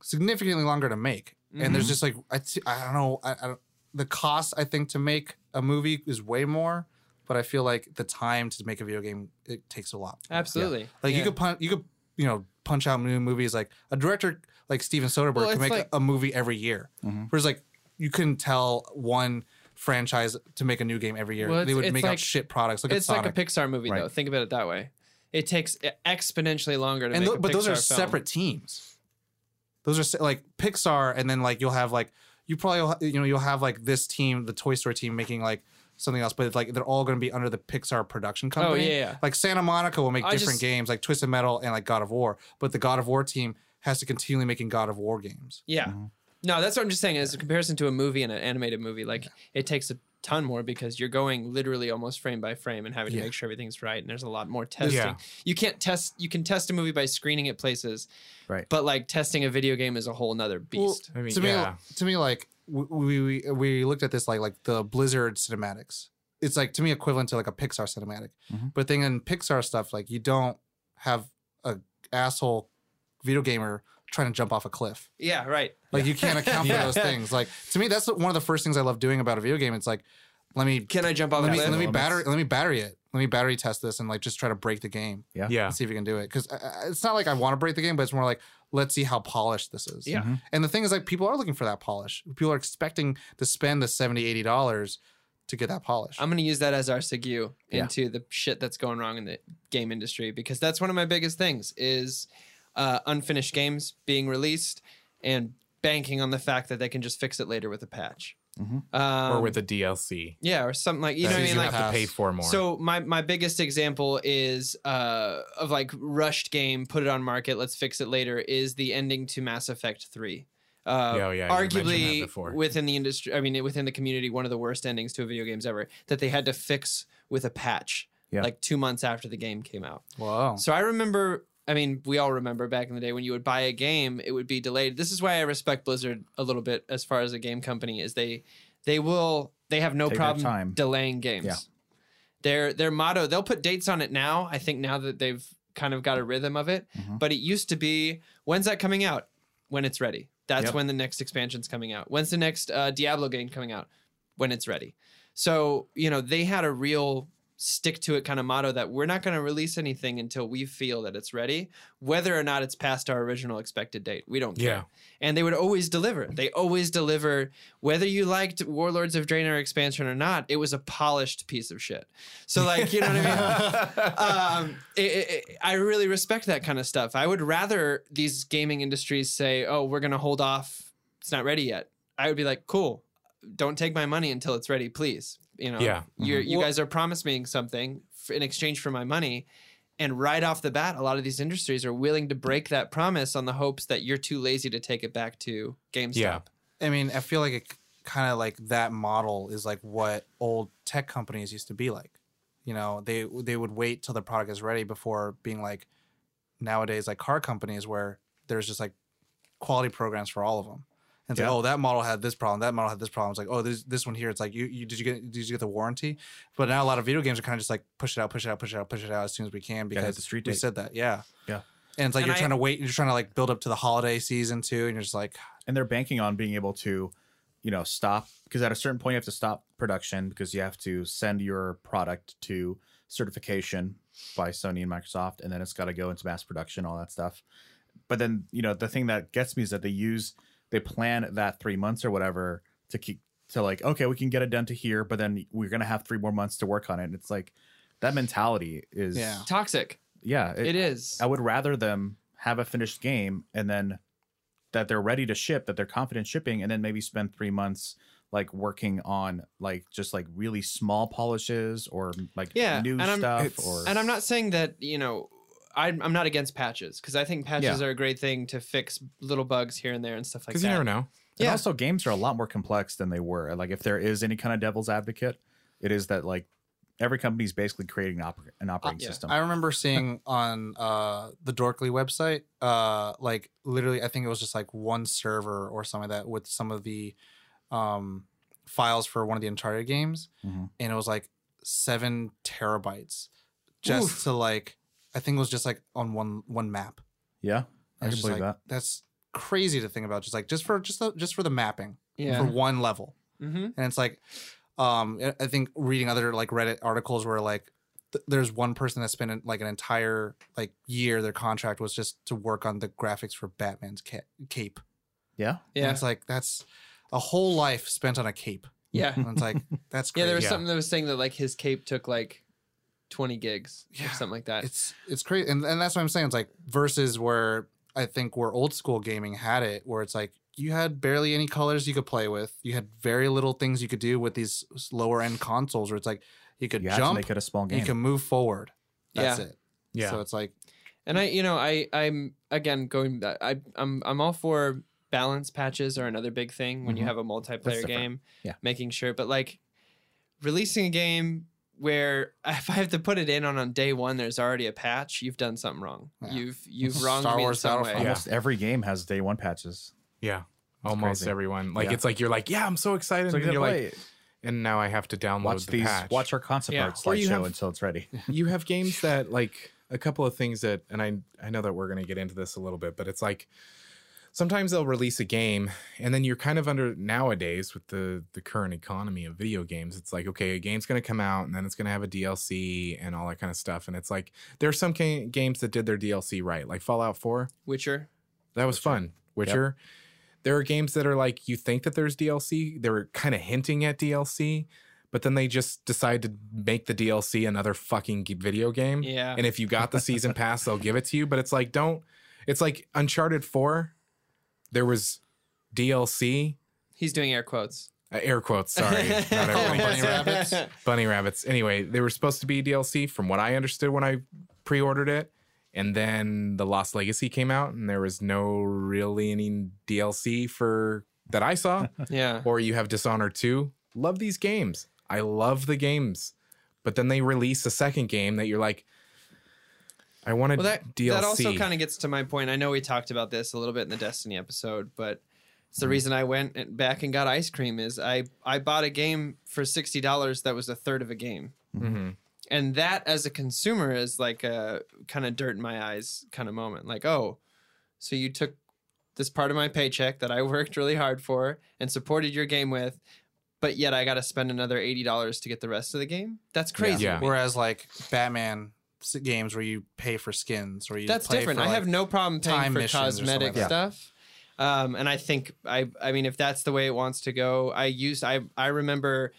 C: significantly longer to make and
E: Mm-hmm.
C: there's just like I, t- I don't know I, I don't, the cost i think to make a movie is way more but i feel like the time to make a video game it takes a lot
A: Absolutely.
C: like you could punch you could you know punch out new movies like a director like steven soderbergh
A: Well,
C: could make
A: like-
C: a movie every year
E: Mm-hmm.
C: whereas like you couldn't tell one franchise to make a new game every year
A: Well,
C: they would make
A: like-
C: out shit products look
A: It's
C: at
A: like a Pixar movie,
E: Right.
A: though. Think about it that way. It takes exponentially longer to
C: and
A: make
C: tho-
A: a
C: but those are
A: film.
C: separate teams. Those are se- like Pixar, and then like you'll have like you probably will ha- you know you'll have like this team, the Toy Story team, making like something else, but it's like they're all going to be under the Pixar production company.
A: Oh, yeah, yeah.
C: Like Santa Monica will make
A: I
C: different
A: just-
C: games, like Twisted Metal and like God of War, but the God of War team has to continually making God of War games.
A: Yeah.
E: Mm-hmm.
A: No, that's what I'm just saying. As a comparison to a movie and an animated movie, like it takes a ton more because you're going literally almost frame by frame and having
C: Yeah.
A: to make sure everything's right. And there's a lot more testing.
D: Yeah.
A: You can't test. You can test a movie by screening it places,
E: Right.
A: but like testing a video game is a whole nother beast.
D: I mean,
C: to
D: yeah.
C: me, to me, like we, we we looked at this like like the Blizzard cinematics. It's like to me equivalent to like a Pixar cinematic.
E: Mhm.
C: But thing in Pixar stuff, like you don't have a asshole video gamer trying to jump off a cliff.
A: yeah. Right.
C: Like you can't <laughs> account for
A: Yeah.
C: those things. Like to me, that's one of the first things I love doing about a video game. It's like let me
A: Can I jump off
C: let
A: a
C: me let me battery let me battery it. Let me battery test this and like just try to break the game
E: Yeah.
D: Yeah.
C: and see if you can do it. Because uh, uh, it's not like I want to break the game, but it's more like let's see how polished this is.
A: Yeah. Mm-hmm.
C: And the thing is, like, people are looking for that polish. People are expecting to spend the 70 80 dollars to get that polish.
A: I'm gonna use that as our segue
E: Yeah.
A: into the shit that's going wrong in the game industry because that's one of my biggest things is uh, unfinished games being released and banking on the fact that they can just fix it later with a patch. Um,
D: or with a DLC.
A: yeah, or something like you know what I
C: you
A: mean.
C: have
A: Like
C: to
D: Pay for more.
A: so my my biggest example is uh of like rushed game, put it on market, let's fix it later. Is the ending to Mass Effect three. Uh,
D: Yeah, oh, yeah, you mentioned that
A: arguably within the industry, I mean within the community, one of the worst endings to a video games ever that they had to fix with a patch,
E: Yeah.
A: like two months after the game came out.
C: Whoa.
A: So I remember, I mean, we all remember back in the day when you would buy a game, it would be delayed. This is why I respect Blizzard a little bit as far as a game company is they they will they have no
E: Take
A: problem delaying games.
E: Yeah.
A: Their their motto, they'll put dates on it now. I think now that they've kind of got a rhythm of it,
E: Mhm.
A: but it used to be when's that coming out? When it's ready. That's
E: Yep.
A: when the next expansion's coming out. When's the next uh, Diablo game coming out? When it's ready. So, you know, they had a real stick to it kind of motto that we're not going to release anything until we feel that it's ready, whether or not it's past our original expected date. We don't care.
D: Yeah.
A: And they would always deliver. They always deliver, whether you liked Warlords of Draenor expansion or not. It was a polished piece of shit. So, like, you know what I mean? <laughs> um, it, it, I really respect that kind of stuff. I would rather these gaming industries say, "Oh, we're going to hold off. It's not ready yet." I would be like, "Cool, don't take my money until it's ready, please." You know,
D: Yeah.
A: You're, mm-hmm. you
C: Well-
A: guys are promising something f- in exchange for my money. And right off the bat, a lot of these industries are willing to break that promise on the hopes that you're too lazy to take it back to GameStop.
D: Yeah.
C: I mean, I feel like it kind of like that model is like what old tech companies used to be like. You know, they they would wait till the product is ready before being like nowadays like car companies where there's just like quality programs for all of them. And it's
E: Yeah.
C: like, oh, that model had this problem, that model had this problem. It's like, oh, this this one here. It's like, you, you did you get did you get the warranty? But now a lot of video games are kind of just like push it out, push it out, push it out, push it out as soon as we can because
E: the street
C: we
E: date.
C: said that, yeah,
E: Yeah.
C: And it's like
A: And
C: you're
A: I-
C: trying to wait, you're trying to like build up to the holiday season too, and you're just like, ah.
E: and they're banking on being able to you know stop because at a certain point you have to stop production because you have to send your product to certification by sony and microsoft and then it's got to go into mass production all that stuff but then you know the thing that gets me is that they use they plan that three months or whatever to keep to like okay we can get it done to here but then we're gonna have three more months to work on it and it's like that mentality is
C: Yeah.
A: Toxic.
E: yeah
A: it is.
E: I would rather them have a finished game and then that they're ready to ship, that they're confident shipping, and then maybe spend three months like working on like just like really small polishes or like
A: Yeah,
E: new
A: and I'm-
E: stuff or
A: And I'm not saying that, you know, I'm, I'm not against patches because I think patches
E: Yeah.
A: are a great thing to fix little bugs here and there and stuff like that.
D: Because you never know.
E: And
A: Yeah.
E: also games are a lot more complex than they were. Like if there is any kind of devil's advocate, it is that like every company's basically creating an, oper- an operating
A: yeah.
E: system.
C: I remember seeing <laughs> on uh, the Dorkly website, uh, like literally, I think it was just like one server or something like that with some of the um, files for one of the Uncharted games,
E: Mhm.
C: and it was like seven terabytes just to like. I think it was just like on one one map.
E: yeah, I can believe
C: like,
E: that.
C: That's crazy to think about. Just like just for just the, just for the mapping
A: Yeah.
C: for one level
A: mm-hmm.
C: and it's like um I- i think reading other like reddit articles where like th- there's one person that spent like an entire like year their contract was just to work on the graphics for batman's ca- cape
E: Yeah,
C: and
A: Yeah.
C: it's like that's a whole life spent on a cape
A: Yeah.
C: and it's like <laughs> that's
A: Yeah. There was
D: Yeah.
A: something that was saying that like his cape took like 20 gigs or
C: Yeah.
A: something like that.
C: it's it's crazy and, and that's what i'm saying it's like versus where i think where old school gaming had it where it's like you had barely any colors you could play with you had very little things you could do with these lower end consoles where it's like you could
E: you
C: jump
E: make it a small game.
C: you can move forward that's
A: Yeah.
C: it
D: Yeah.
C: so it's like
A: And I, you know, I, I'm again going. I, I'm, I'm all for balance patches are another big thing when you
E: Mhm.
A: have a multiplayer game.
E: Yeah.
A: making sure, but like releasing a game where <laughs> if I have to put it in on on day one, there's already a patch. You've done something wrong.
C: Yeah.
A: You've you've <laughs> wronged
C: Star
A: me in
C: Wars
A: some way.
C: Battlefront.
E: Almost every game has day one patches.
D: Yeah. Almost
E: crazy.
D: everyone. Like
E: Yeah.
D: it's like you're like, yeah, I'm so excited.
E: So
D: and you're
E: play
D: like, and now I have to download
E: watch
D: the
E: these,
D: patch.
E: watch our concept
A: Yeah.
E: art
D: Or you
E: slideshow until it's ready. <laughs>
D: you have games that like a couple of things that and I I know that we're going to get into this a little bit, but it's like sometimes they'll release a game and then you're kind of under nowadays with the the current economy of video games it's like okay a game's going to come out and then it's going to have a DLC and all that kind of stuff and it's like there are some ga- games that did their DLC right like Fallout 4
A: Witcher.
D: that was fun Witcher there are games that are like you think that there's DLC they were kind of hinting at DLC but then they just decide to make the DLC another fucking video game
A: Yeah.
D: and if you got the season <laughs> pass, they'll give it to you. But it's like, don't. It's like Uncharted Four. There was DLC,
A: He's doing air quotes.
D: uh, air quotes. Sorry, <laughs> not everybody
C: Bunny rabbits.
D: Bunny rabbits. Anyway, they were supposed to be DLC, from what I understood when I pre-ordered it. And then the Lost Legacy came out, and there was no really any DLC for that I saw. <laughs>
A: Yeah.
D: or you have Dishonored 2. Love these games. I love the games. But then they release a second game that you're like, I want a
A: Well, that
D: DLC.
A: that also kind of gets to my point. I know we talked about this a little bit in the Destiny episode, but it's the reason I went back and got ice cream. Is I I bought a game for sixty dollars that was a third of a game,
D: Mhm.
A: and that as a consumer is like a kind of dirt in my eyes kind of moment. Like, oh, so you took this part of my paycheck that I <laughs> worked really hard for and supported your game with, but yet I got to spend another eighty dollars to get the rest of the game. That's crazy.
D: Yeah.
A: to me.
C: Whereas like Batman s- games where you pay for skins or you
A: That's different.
C: for,
A: I have no problem paying for
C: missions or something
A: cosmetic
C: like
A: stuff. Um, and I think I I mean if that's the way it wants to go, I used I I remember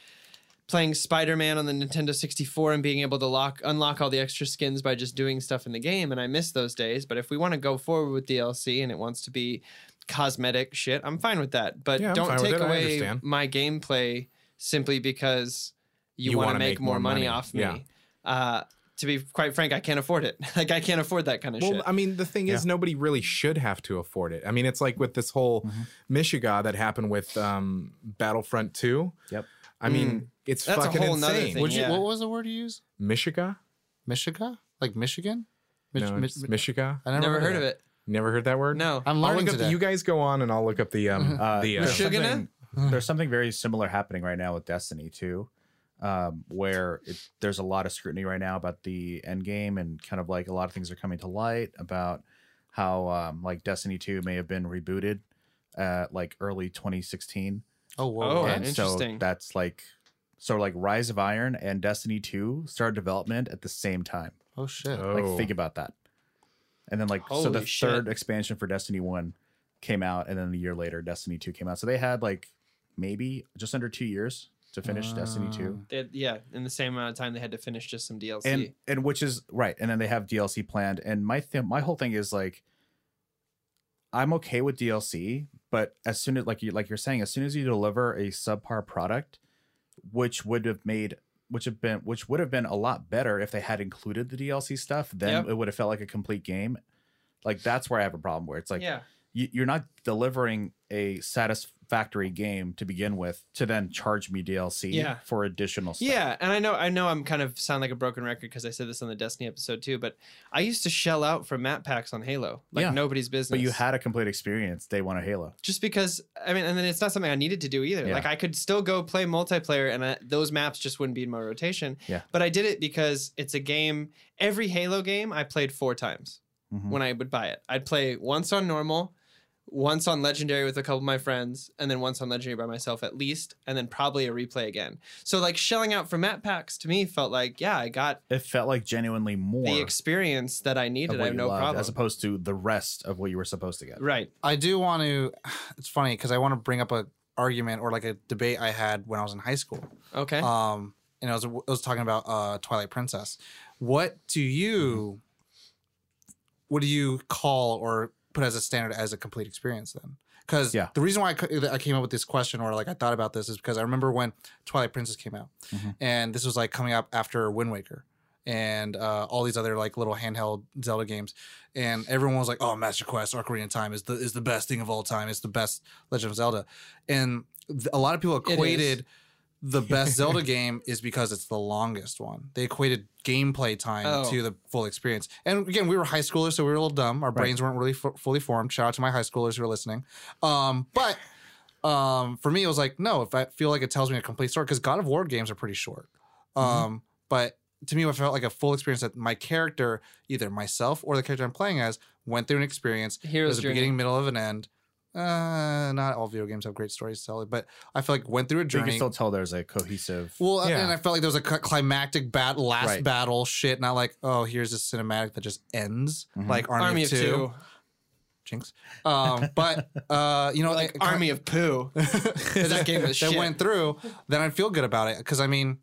A: playing Spider-Man on the Nintendo 64 and being able to lock unlock all the extra skins by just doing stuff in the game and I miss those days, but if we want to go forward with DLC and it wants to be cosmetic shit, I'm fine with that. But
D: Yeah,
A: don't take away my gameplay simply because you,
D: You
A: want to
D: wanna
A: make, more money, off me.
D: Yeah.
A: Uh, to be quite frank, I can't afford it. <laughs> like I can't afford that kind of shit.
D: Well,
A: shit.
D: I mean, the thing is, nobody really should have to afford it. I mean, it's like with this whole
A: Mm-hmm.
D: Michigan that happened with um, Battlefront 2.
E: Yep.
D: I mean, it's
A: Mm. That's a
D: fucking
A: whole
D: insane.
A: thing.
C: Would you,
A: yeah.
C: What was the word you used?
D: Michigan?
C: Michigan? Like Michigan? Mich-
D: No,
C: Mi-
D: it's Michigan.
C: I
A: Never heard of
C: that.
A: it.
D: Never heard that word?
A: No.
C: I'm
D: I'll
C: learning
D: look up, you guys go on and I'll look up the um
E: Uh, <laughs>
D: the uh,
E: there's, something, <laughs> there's something very similar happening right now with Destiny too, um, where it, there's a lot of scrutiny right now about the end game and kind of like a lot of things are coming to light about how um, like Destiny 2 may have been rebooted at like early 2016.
C: Oh, whoa.
A: Oh,
E: and
A: interesting.
E: so that's like so like Rise of Iron and Destiny 2 started development at the same time.
C: oh shit.
D: Oh.
E: Like think about that. And then like so the
A: shit.
E: third expansion for Destiny 1 came out and then a year later Destiny 2 came out. So they had like maybe just under 2 years to finish Destiny 2.
A: Um, they had- yeah, in the same amount of time, they had to finish just some DLC.
E: And and which is right. And then they have DLC planned and my th- my whole thing is like I'm okay with DLC, but as soon as like you like you're saying as soon as you deliver a subpar product which would have made which have been which would have been a lot better if they had included the DLC stuff. Then
A: Yep.
E: it would have felt like a complete game. Like that's where I have a problem. Where it's like
A: yeah,
E: you, you're not delivering a satisfactory game to begin with to then charge me DLC
A: Yeah.
E: for additional stuff.
A: yeah, and I know, I know, I'm kind of sound like a broken record because I said this on the Destiny episode too. But I used to shell out for map packs on Halo, like
E: Yeah.
A: nobody's business.
E: but you had a complete experience day one of Halo.
A: just because I mean, and then it's not something I needed to do either.
E: Yeah.
A: Like I could still go play multiplayer, and I, those maps just wouldn't be in my rotation.
E: Yeah.
A: But I did it because it's a game. Every Halo game I played four times
E: Mhm.
A: when I would buy it. I'd play once on normal, once on legendary with a couple of my friends, and then once on legendary by myself at least, and then probably a replay again. So like shelling out for map packs to me felt like yeah, I got
E: It felt like genuinely more
A: the experience that I needed. I have no
E: loved,
A: problem.
E: as opposed to the rest of what you were supposed to get.
A: right.
C: I do want to. <sighs> It's funny because I want to bring up a argument or like a debate I had when I was in high school.
A: Okay.
C: Um, and I was I was talking about uh Twilight Princess. What do you? What do you call or put as a standard as a complete experience then? Because
E: Yeah.
C: the reason why I, c- I came up with this question or like I thought about this is because I remember when Twilight Princess came out,
E: Mhm.
C: and this was like coming up after Wind Waker and uh, all these other like little handheld Zelda games, and everyone was like, "Oh, Master Quest: Ocarina of Time is the is the best thing of all time. It's the best Legend of Zelda," and th- a lot of people
A: It is.
C: equated the best Zelda <laughs> game is because it's the longest one. They equated gameplay time
A: Oh.
C: to the full experience. And again, we were high schoolers, so we were a little dumb. Our brains weren't really fu- fully formed. Shout out to my high schoolers who are listening. Um, but um, for me, it was like, no, if I feel like it tells me a complete story, because God of War games are pretty short. Um, But to me, it felt like a full experience that my character, either myself or the character I'm playing as, went through an experience.
A: Hero's
C: There's a beginning, middle, of an end. Uh, not all video games have great stories to tell but I feel like went through a
E: But you
C: journey.
E: can still tell there's a cohesive.
C: Well,
D: Yeah.
C: and I felt like there was a climactic battle, last
E: Right.
C: battle shit, not like, oh, here's a cinematic that just ends,
E: Mhm.
C: like Army,
A: Army
C: of Two. Jinx. Um, but uh, you know,
A: like
C: it-
A: Army of Poo. <laughs>
C: that
A: game <laughs>
C: that
A: shit.
C: went through, then I'd feel good about it because I mean,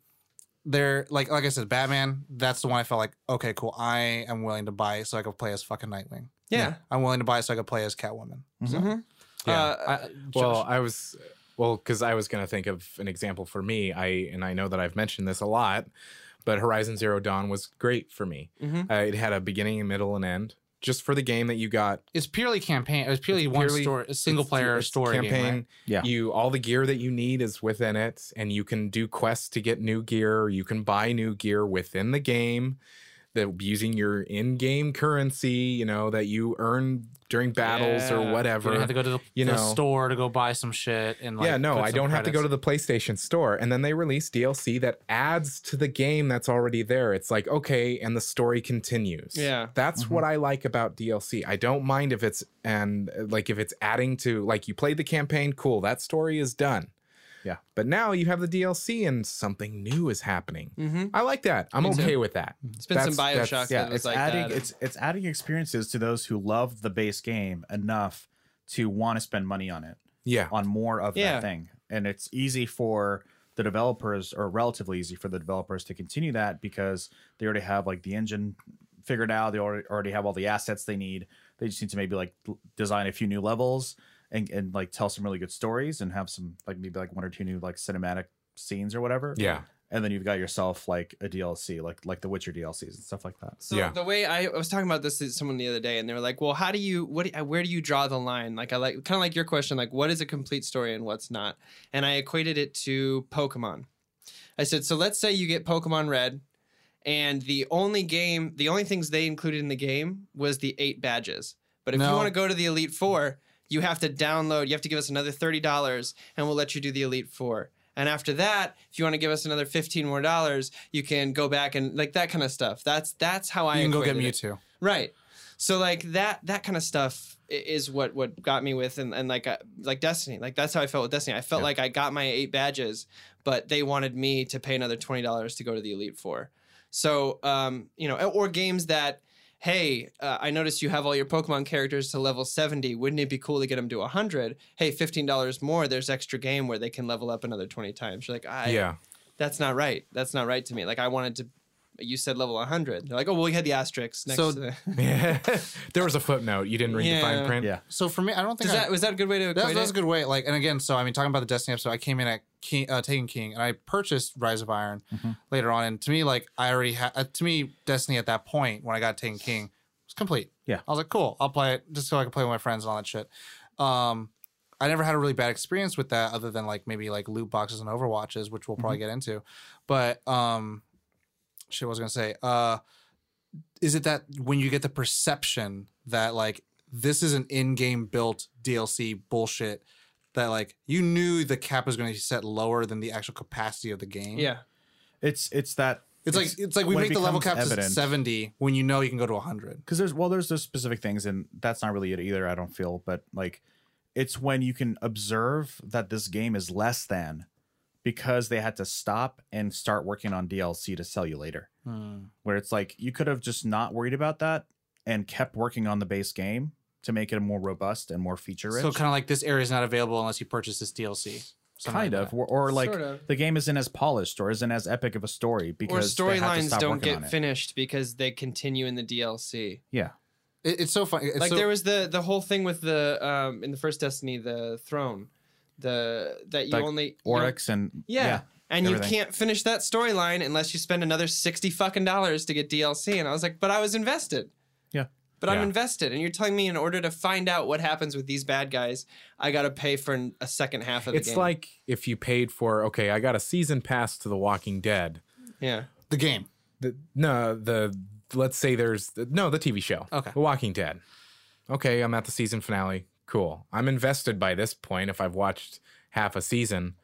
C: they're like like I said, Batman. That's the one I felt like, okay, cool. I am willing to buy so I could play as fucking Nightwing.
A: Yeah.
C: I'm willing to buy so I could play as Catwoman.
A: Mhm.
D: Yeah.
A: Uh,
C: I,
D: Well,
C: Josh-
D: I was well because I was going to think of an example for me. I and I know that I've mentioned this a lot, but Horizon Zero Dawn was great for me.
A: Mhm.
D: Uh, it had a beginning, a middle, and end. Just for the game that you got
C: it's purely campaign. It It's purely one
D: purely-
C: story, a single
D: it's-
C: player
D: it's
C: story
D: campaign.
C: game. Right?
E: Yeah.
D: You all the gear that you need is within it, and you can do quests to get new gear. Or you can buy new gear within the game. That using your in-game currency, you know, that you earn during battles or
A: Yeah.
C: You
D: whatever.
C: don't have to go to the,
D: You
C: the
D: know.
C: store to go buy some shit. And like,
D: yeah, no, I don't have to go to the PlayStation Store. And then they release DLC that adds to the game that's already there. It's like, okay, and the story continues.
A: Yeah.
D: That's mm-hmm. what I like about DLC. I don't mind if it's and like if it's adding to like you played the campaign, cool, that story is done.
E: Yeah.
D: But now you have the DLC and something new is happening.
A: Mm-hmm.
D: I like that. I'm
A: Me too.
D: okay with that.
A: It's been some
D: That's-
A: Bioshock.
D: that's-
E: yeah,
A: that was
E: it's
A: like
E: adding
A: that.
E: it's it's adding experiences to those who love the base game enough to want to spend money on it,
D: Yeah.
E: on more of
A: Yeah.
E: that thing. And it's easy for the developers, or relatively easy for the developers to continue that because they already have like the engine figured out. They already already have all the assets they need. They just need to maybe like design a few new levels and, and like tell some really good stories and have some like maybe like one or two new like cinematic scenes or whatever.
D: Yeah.
E: And then you've got yourself like a DLC, like like the Witcher DLCs and stuff like that.
A: So
D: Yeah.
A: the way I, I was talking about this to someone the other day, and they were like, "Well, how do you what do- where do you draw the line?" Like I like kind of like your question, like what is a complete story and what's not? And I equated it to Pokemon. I said, so let's say you get Pokemon Red, and the only game, the only things they included in the game was the eight badges. But if you want to go to the Elite Four, you have to download. You have to give us another thirty dollars, and we'll let you do the Elite Four. And after that, if you want to give us another fifteen more dollars, you can go back and like that kind of stuff. That's that's how I
C: You can go get
A: equated it. Right. So like that that kind of stuff is what what got me with and, and like uh, like Destiny. Like that's how I felt with Destiny. I felt like I got my eight badges, but they wanted me to pay another twenty dollars to go to the Elite Four. So um, you know, or games that hey, uh, I noticed you have all your Pokemon characters to level 70. Wouldn't it be cool to get them to 100? Hey, $15 more, there's extra game where they can level up another 20 times. You're like, I,
D: Yeah.
A: that's not right. That's not right to me. Like, I wanted to, you said level 100. They're like, oh, well, we had the asterisks next
C: So-
A: to the. Yeah. <laughs> <laughs>
D: There was a footnote. You didn't read the fine print.
E: Yeah.
C: So for me, I don't think
A: Does
C: I,
A: that, was that a good way to
C: That's,
A: equate
C: that's a
A: it?
C: good way. Like, and again, so I mean, talking about the Destiny episode, I came in at King, uh, Taken King, and I purchased Rise of Iron later on. And to me, like, I already had. Uh, to me, Destiny at that point when I got Taken King was complete.
E: Yeah.
C: I was like, cool, I'll play it just so I can play with my friends and all that shit. Um, I never had a really bad experience with that, other than like maybe like loot boxes and Overwatches, which we'll probably get into. But um, shit, what was I gonna say? Uh, is it that when you get the perception that like this is an in-game built DLC bullshit that like you knew the cap was going to be set lower than the actual capacity of the game.
A: Yeah.
E: It's it's that
C: It's, like it's like we make the level
E: becomes
C: cap to 70 when you know you can go to 100.
E: because there's well there's those specific things and that's not really it either i don't feel but like it's when you can observe that this game is less than because they had to stop and start working on dlc to sell you later where it's like you could have just not worried about that and kept working on the base game to make it a more robust and more feature rich
C: So kind of like this area is not available unless you purchase this DLC.
E: Kind
C: like
E: of or, or like
A: Sort of.
E: the game isn't as polished or isn't as epic of a story because they had to
A: storylines don't get finished because they continue in the DLC.
E: yeah
C: It- it's so funny. It's
A: like
C: so-
A: there was the the whole thing with the um in the first Destiny the throne, the that you
E: Like
A: only you don't-
E: oryx and
A: Yeah. And you can't finish that storyline unless you spend another sixty fucking dollars to get DLC. And I was like, but I was invested.
E: Yeah.
A: But I'm invested, and you're telling me in order to find out what happens with these bad guys, I got to pay for an- a second half of the
D: It's
A: game.
D: like if you paid for okay, I got a season pass to The Walking Dead.
A: yeah,
C: the game.
D: The, no, the let's say there's no the TV show.
C: Okay.
D: The Walking Dead. Okay, I'm at the season finale. Cool. I'm invested by this point if I've watched half a season,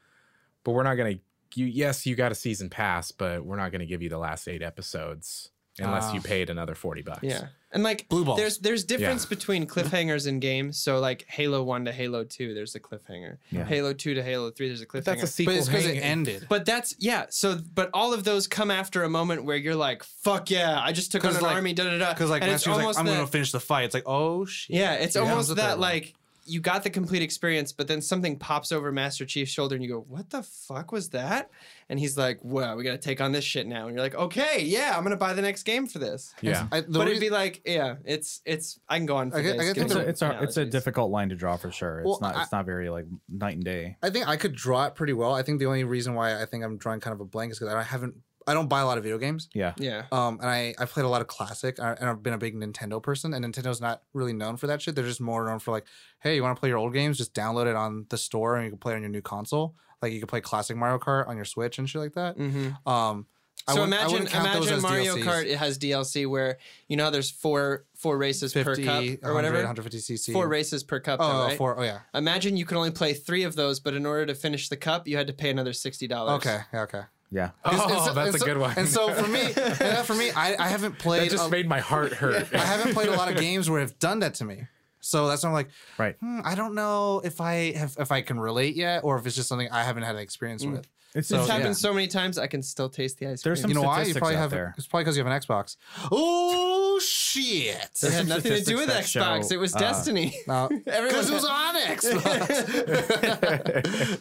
D: but we're not gonna. You yes, you got a season pass, but we're not gonna give you the last eight episodes unless you ah. paid another forty bucks.
A: yeah. And like
C: Blue balls.
A: there's there's difference
D: Yeah.
A: between cliffhangers in games. So like Halo One to Halo Two, there's a cliffhanger. Halo Two to Halo Three, there's a cliffhanger.
D: That's a sequel.
C: But it's because it ended.
A: But that's yeah. So, but all of those come after a moment where you're like, "Fuck yeah! I just took on
C: 'Cause
A: an
C: like-
A: army." Da da da.
C: Because like
A: and
C: Master was like, I'm going to finish the fight. It's like, oh shit.
A: Yeah, it's
C: Yeah.
A: almost
C: That
A: that like you got the complete experience, but then something pops over Master Chief's shoulder, and you go, "What the fuck was that?" And he's like, "Well, we got to take on this shit now." And you're like, "Okay, yeah, I'm gonna buy the next game for this."
D: Yeah.
C: I, the
A: but it'd be like, yeah, it's it's. I can go on. For
C: I get- I
A: days
C: get
A: giving
C: the-
E: it's a, it's a it's a difficult line to draw for sure. It's
C: Well,
E: not
C: I-
E: it's not very like night and day.
C: I think I could draw it pretty well. I think the only reason why I think I'm drawing kind of a blank is because I haven't, I don't buy a lot of video games.
E: Yeah.
A: Yeah.
C: Um, and I I've played a lot of classic, I- and I've been a big Nintendo person. And Nintendo's not really known for that shit. They're just more known for like, hey, you want to play your old games? Just download it on the store, and you can play it on your new console. Like you can play classic Mario Kart on your Switch and shit like that.
A: Mm-hmm.
C: Um, I
A: So
C: wouldn't- I
A: imagine
C: wouldn't count those
A: imagine
C: as
A: Mario
C: DLCs.
A: Kart. It has DLC where you know there's four four races
C: 50,
A: per cup or whatever.
C: 150 cc.
A: Four races per cup.
C: Oh,
A: though, right?
C: four. Oh yeah.
A: Imagine you could only play three of those, but in order to finish the cup, you had to pay another sixty dollars.
C: Okay. Yeah, okay.
E: Yeah.
D: Oh,
C: And so-
D: that's
C: and
D: a good one.
C: And so for me, <laughs> and for me, I, I haven't played.
D: that just
C: a-
D: made my heart <laughs> hurt.
C: I haven't played a lot of games where have done that to me. So that's why I'm like,
E: Right.
C: hmm, I don't know if I have if I can relate yet, or if it's just something I haven't had an experience
A: Mm.
C: with.
E: It's,
C: So,
A: it's
C: yeah.
A: happened so many times. I can still taste the ice cream.
E: There's some
C: you know why? You probably
E: out
C: have.
E: there.
C: It's probably because you have an Xbox. Oh shit!
A: it had nothing to do with Xbox.
E: show,
A: it was
E: uh,
A: Destiny.
C: No, <laughs>
A: Everyone
C: because it was
A: had-
C: on Xbox.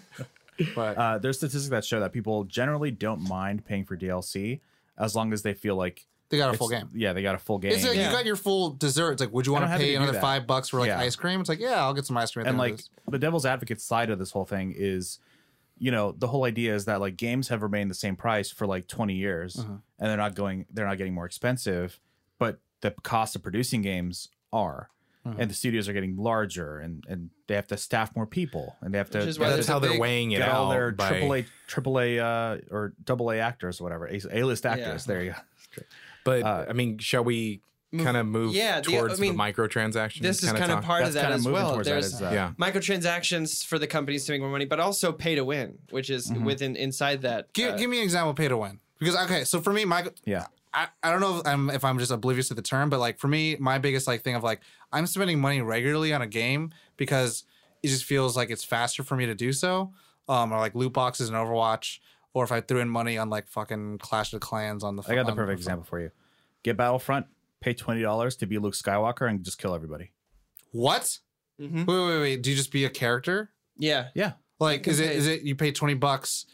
C: But
E: Uh, there's statistics that show that people generally don't mind paying for DLC as long as they feel like
C: they got a full game.
E: Yeah, they got a full game.
C: It's like
A: Yeah.
C: you got your full dessert. It's like, would you want to pay another
E: that.
C: five bucks for like
E: Yeah.
C: ice cream? It's like, yeah, I'll get some ice cream. At
E: and
C: the
E: like
C: this.
E: the devil's advocate side of this whole thing is you know the whole idea is that like games have remained the same price for like 20 years
C: Uh-huh.
E: and they're not going they're not getting more expensive but the cost of producing games are
C: Uh-huh.
E: and the studios are getting larger and and they have to staff more people and they have to
A: Which is why
E: get
A: there's
D: That's how
A: a
D: they're weighing it
E: get all
D: out.
E: their
D: by-
E: triple A triple A uh, or double A actors or whatever A list actors there you go <laughs>
D: But
E: Uh,
D: I mean, shall we kind of move
A: yeah, the-
D: towards
A: I mean,
D: the microtransactions?
A: this is
D: kinda
A: kind of
D: talk?
A: part
E: that's
A: of that
E: kind of
A: as
E: moving
A: well.
E: towards that
A: There's
E: is, uh,
D: yeah.
A: microtransactions for the companies to make more money, but also pay to win, which is
E: Mm-hmm.
A: within inside that.
C: give,
A: uh,
C: give me an example of pay to win. Because okay, so for me, my
E: yeah
C: I, I don't know if I'm, if I'm just oblivious to the term, but like for me, my biggest like thing of like I'm spending money regularly on a game because it just feels like it's faster for me to do so. Um, or like loot boxes in Overwatch, or if I threw in money on like fucking Clash of Clans on the.
E: I got the
C: on-
E: perfect example for you get Battlefront pay twenty dollars to be Luke Skywalker and just kill everybody
C: What?
A: Mhm.
C: Wait, wait, wait. Do you just be a character?
A: Yeah,
E: yeah
C: Like, is it
A: pay-
C: is it you pay twenty bucks, i-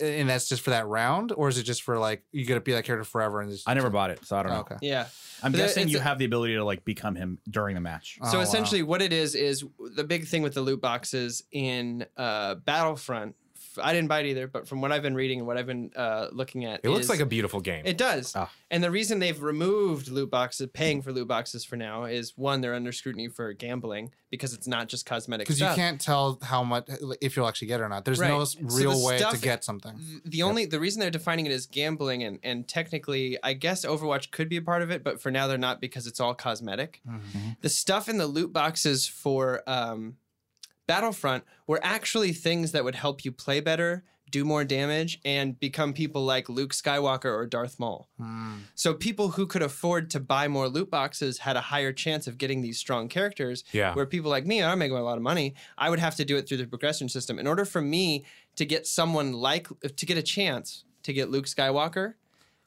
C: and that's just for that round, or is it just for like you got to be that character forever? And just,
E: I never bought it so I don't
C: Oh,
E: know
C: okay.
A: yeah.
E: I'm
A: But
E: guessing you
A: a-
E: have the ability to like become him during the match.
C: Oh,
A: So
C: wow.
A: essentially, what it is is the big thing with the loot boxes in uh, Battlefront. F- I didn't buy it either, but from what I've been reading and what I've been uh, looking at,
D: It looks
A: is-
D: like a beautiful game.
A: It does.
E: Ah.
A: And the reason they've removed loot boxes, paying for loot boxes for now, is one, they're under scrutiny for gambling because it's not just cosmetic
C: because you can't tell how much if you'll actually get it or not. There's no
A: Right.
C: s-
A: So
C: real
A: the
C: way to get something.
A: The only the reason they're defining it as gambling and and technically I guess Overwatch could be a part of it, but for now they're not because it's all cosmetic.
C: Mm-hmm.
A: The stuff in the loot boxes for um, Battlefront were actually things that would help you play better, do more damage, and become people like Luke Skywalker or Darth Maul.
C: Hmm.
A: So people who could afford to buy more loot boxes had a higher chance of getting these strong characters.
D: Yeah.
A: Where people like me, I'm making a lot of money. I would have to do it through the progression system. In order for me to get someone like to get a chance to get Luke Skywalker,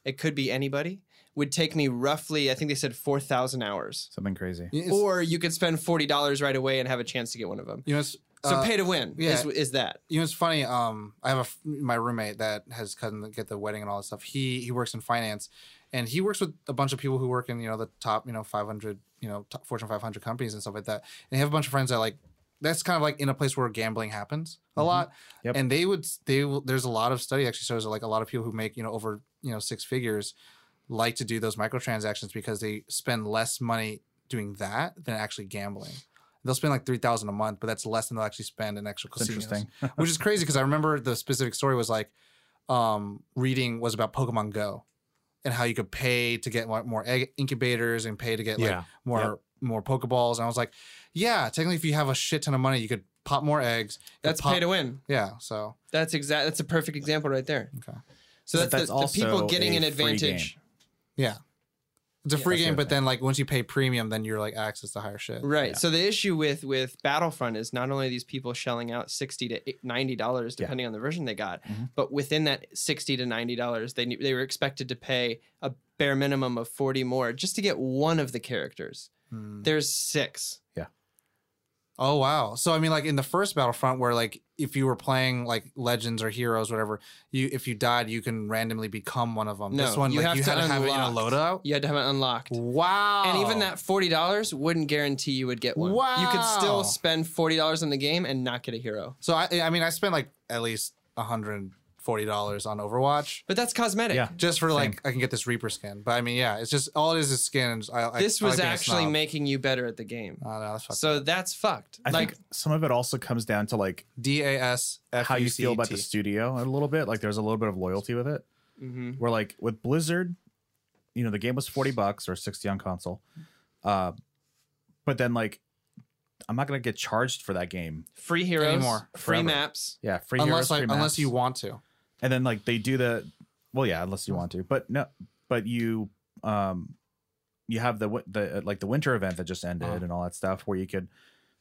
A: it could be anybody. Would take me roughly, I think they said four thousand hours.
E: Something crazy.
C: It's-
A: Or you could spend forty dollars right away and have a chance to get one of them.
C: you know,
A: So
C: uh,
A: pay to win
C: yeah.
A: is, is that.
C: You know, it's funny. Um, I have a, my roommate that has cousin that get the wedding and all that stuff. He he works in finance, and he works with a bunch of people who work in you know the top you know 500 you know top Fortune 500 companies and stuff like that. And he have a bunch of friends that like that's kind of like in a place where gambling happens a lot.
E: Yep.
C: And they would they will, there's a lot of study actually shows that like a lot of people who make you know over you know six figures like to do those microtransactions because they spend less money doing that than actually gambling. They'll spend like three thousand a month, but that's less than they'll actually spend in actual
E: It's
C: casinos
E: interesting. <laughs>
C: which is crazy because I remember the specific story was like um, reading was about Pokemon Go and how you could pay to get more egg incubators and pay to get like
D: Yeah.
C: more
E: Yep.
C: more Pokeballs. And I was like, yeah, technically, if you have a shit ton of money, you could pop more eggs.
A: That's
C: pop-
A: pay to win.
C: Yeah. So
A: That's exact. That's a perfect example right there.
C: Okay.
A: So
E: But
A: that's,
E: that's
A: the, the people getting an
E: free
A: advantage.
C: Yeah, it's a
A: Yeah,
C: free game, but then like once you pay premium, then you're like access to higher shit.
A: Right.
E: Yeah.
A: So the issue with with Battlefront is not only these people shelling out sixty to ninety dollars
E: Yeah.
A: depending on the version they got,
E: Mhm.
A: but within that sixty to ninety dollars, they they were expected to pay a bare minimum of forty more just to get one of the characters.
C: Hmm.
A: There's six.
C: Oh wow! So I mean, like in the first Battlefront, where like if you were playing like Legends or Heroes, whatever, you if you died, you can randomly become one of them.
A: No,
C: this one,
A: you
C: like,
A: have
C: you
A: to
C: had to have it in a loadout.
A: You had to have it unlocked.
C: Wow!
A: And even that forty dollars wouldn't guarantee you would get one. Wow! You could still spend forty dollars on the game and not get a hero.
C: So I, I mean, I spent like at least a hundred forty dollars on Overwatch
A: But that's cosmetic.
E: Yeah.
C: just for like I can get this Reaper skin. But I mean, yeah, it's just all it is is skin. And I, I,
A: This
C: I
A: was
C: like
A: actually making you better at the game.
C: Oh, no, that's fucked
A: So that's fucked.
E: I
A: like
E: think some of it also comes down to like
C: D A S
E: how you feel about the
C: T.
E: studio a little bit. Like there's a little bit of loyalty with it.
A: mhm.
E: Where like with Blizzard, you know, the game was 40 bucks or 60 on console. Uh but then like I'm not gonna get charged for that game.
A: free heroes,
C: Anymore.
A: free
E: Forever.
A: maps.
E: Yeah, free
C: Unless
E: heroes,
C: like
E: free
C: unless
E: maps.
C: you want to.
E: And then like they do the well, yeah, unless you want to. But no but you um you have the wi- the uh, like the winter event that just ended
F: Uh-huh.
E: and all that stuff where you could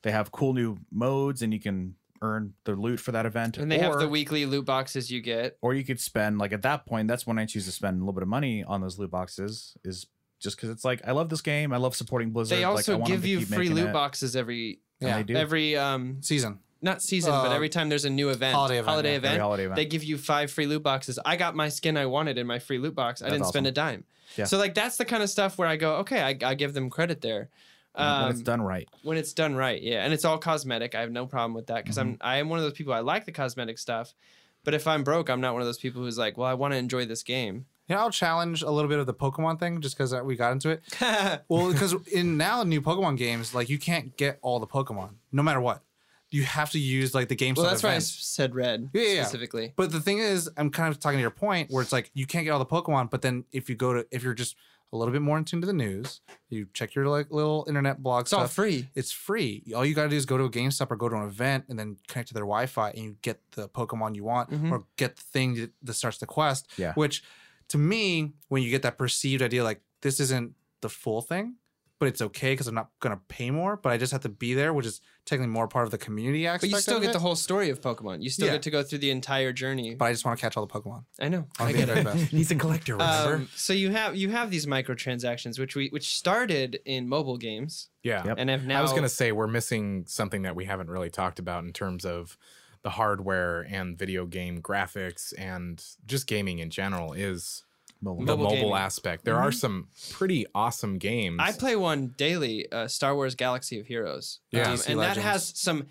E: they have cool new modes and you can earn the loot for that event.
A: And they have the weekly loot boxes you get.
E: or you could spend like at that point that's when i choose to spend a little bit of money on those loot boxes is just because it's like i love this game i love supporting blizzard
A: They
E: like, I
A: also
E: want
A: give you free loot
E: it.
A: boxes every
E: And
C: Yeah.
E: they do
A: every um
C: Season.
A: Not season, but
C: Uh,
A: every time there's a new event,
C: holiday event, yeah.
A: Event,
E: holiday event.
A: they give you five free loot boxes. I got my skin I wanted in my free loot box. I
E: That's
A: didn't spend a dime.
E: Yeah.
A: So like that's the kind of stuff where I go, okay, I, I give them credit there.
E: when it's
A: Um,
E: done right
A: when it's done right yeah and it's all cosmetic i have no problem with that because i'm i am one of those people i like the cosmetic stuff but if i'm broke i'm not one of those people who's like well i want to enjoy this game
C: Yeah, I'll challenge a little bit of the Pokemon thing just because we got into it. <laughs> Well, because in now new Pokemon games, like you can't get all the Pokemon, no matter what. You have to use like the game.
A: well that's why i said red
C: Yeah, yeah, yeah.
A: specifically
C: But the thing is, I'm kind of talking to your point where it's like you can't get all the Pokemon, but then if you go to if you're just a little bit more in tune to the news, you check your like little internet blog
A: it's all free
C: It's free. All you gotta do is go to a GameStop or go to an event and then connect to their Wi-Fi, and you get the Pokemon you want
A: Mhm.
C: or get the thing that, that starts the quest.
E: Yeah.
C: Which, to me, when you get that perceived idea, like this isn't the full thing, but it's okay because I'm not gonna pay more, but I just have to be there, which is technically more part of the community aspect.
A: but you still
C: of
A: get
C: it.
A: the whole story of pokemon you still
C: Yeah.
A: get to go through the entire journey
C: But I just want to catch all the Pokemon.
A: i know
C: I'll
A: i get
C: the
A: it
C: best. <laughs>
D: He's a collector, remember?
A: um, so you have you have these microtransactions which we which started in mobile games
D: yeah.
E: Yep.
A: and have now
D: I was going to say we're missing something that we haven't really talked about in terms of the hardware and video game graphics and just gaming in general is
E: Mobile.
D: the
A: Mobile
D: mobile
A: gaming.
D: aspect. There are some pretty awesome games.
A: I play one daily, uh, Star Wars Galaxy of Heroes.
D: Yeah.
A: Um,
C: DC
A: and that has some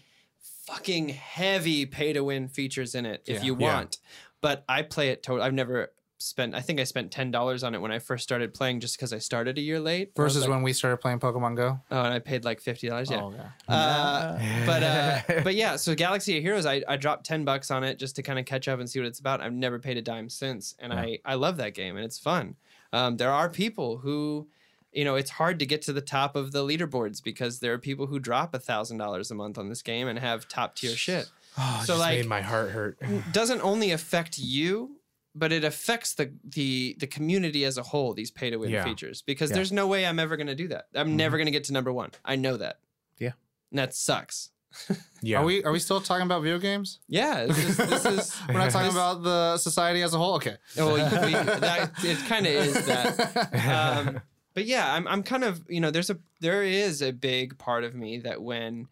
A: fucking heavy pay to win features in it if
C: Yeah.
A: you
D: Yeah.
A: want. But I play it totally. I've never spent, I think I spent $10 on it when I first started playing just because I started a year late.
C: Versus
A: like,
C: when we started playing Pokemon Go.
A: Oh, and I paid like $50. Yeah.
C: Oh, yeah.
A: Uh, but uh, <laughs> but yeah, so Galaxy of Heroes, I, I dropped ten bucks on it just to kind of catch up and see what it's about. I've never paid a dime since, and I I love that game and it's fun. Um, there are people who, you know, it's hard to get to the top of the leaderboards because there are people who drop a thousand dollars a month on this game and have top tier shit. <sighs>
D: oh,
A: so,
D: just
A: like-
D: made my heart hurt.
A: Doesn't only affect you. But it affects the the the community as a whole. These pay to win
D: Yeah.
A: features because
E: Yeah.
A: there's no way I'm ever going to do that. I'm never going to get to number one. I know that.
E: Yeah.
A: and that sucks. <laughs>
D: Yeah.
C: Are we are we still talking about video games?
A: Yeah, this this is <laughs> <laughs>
C: We're not talking about the society as a whole. Okay.
A: Oh, we, we, that, it kind of is that. Um, but yeah, I'm, I'm kind of you know there's a there is a big part of me that when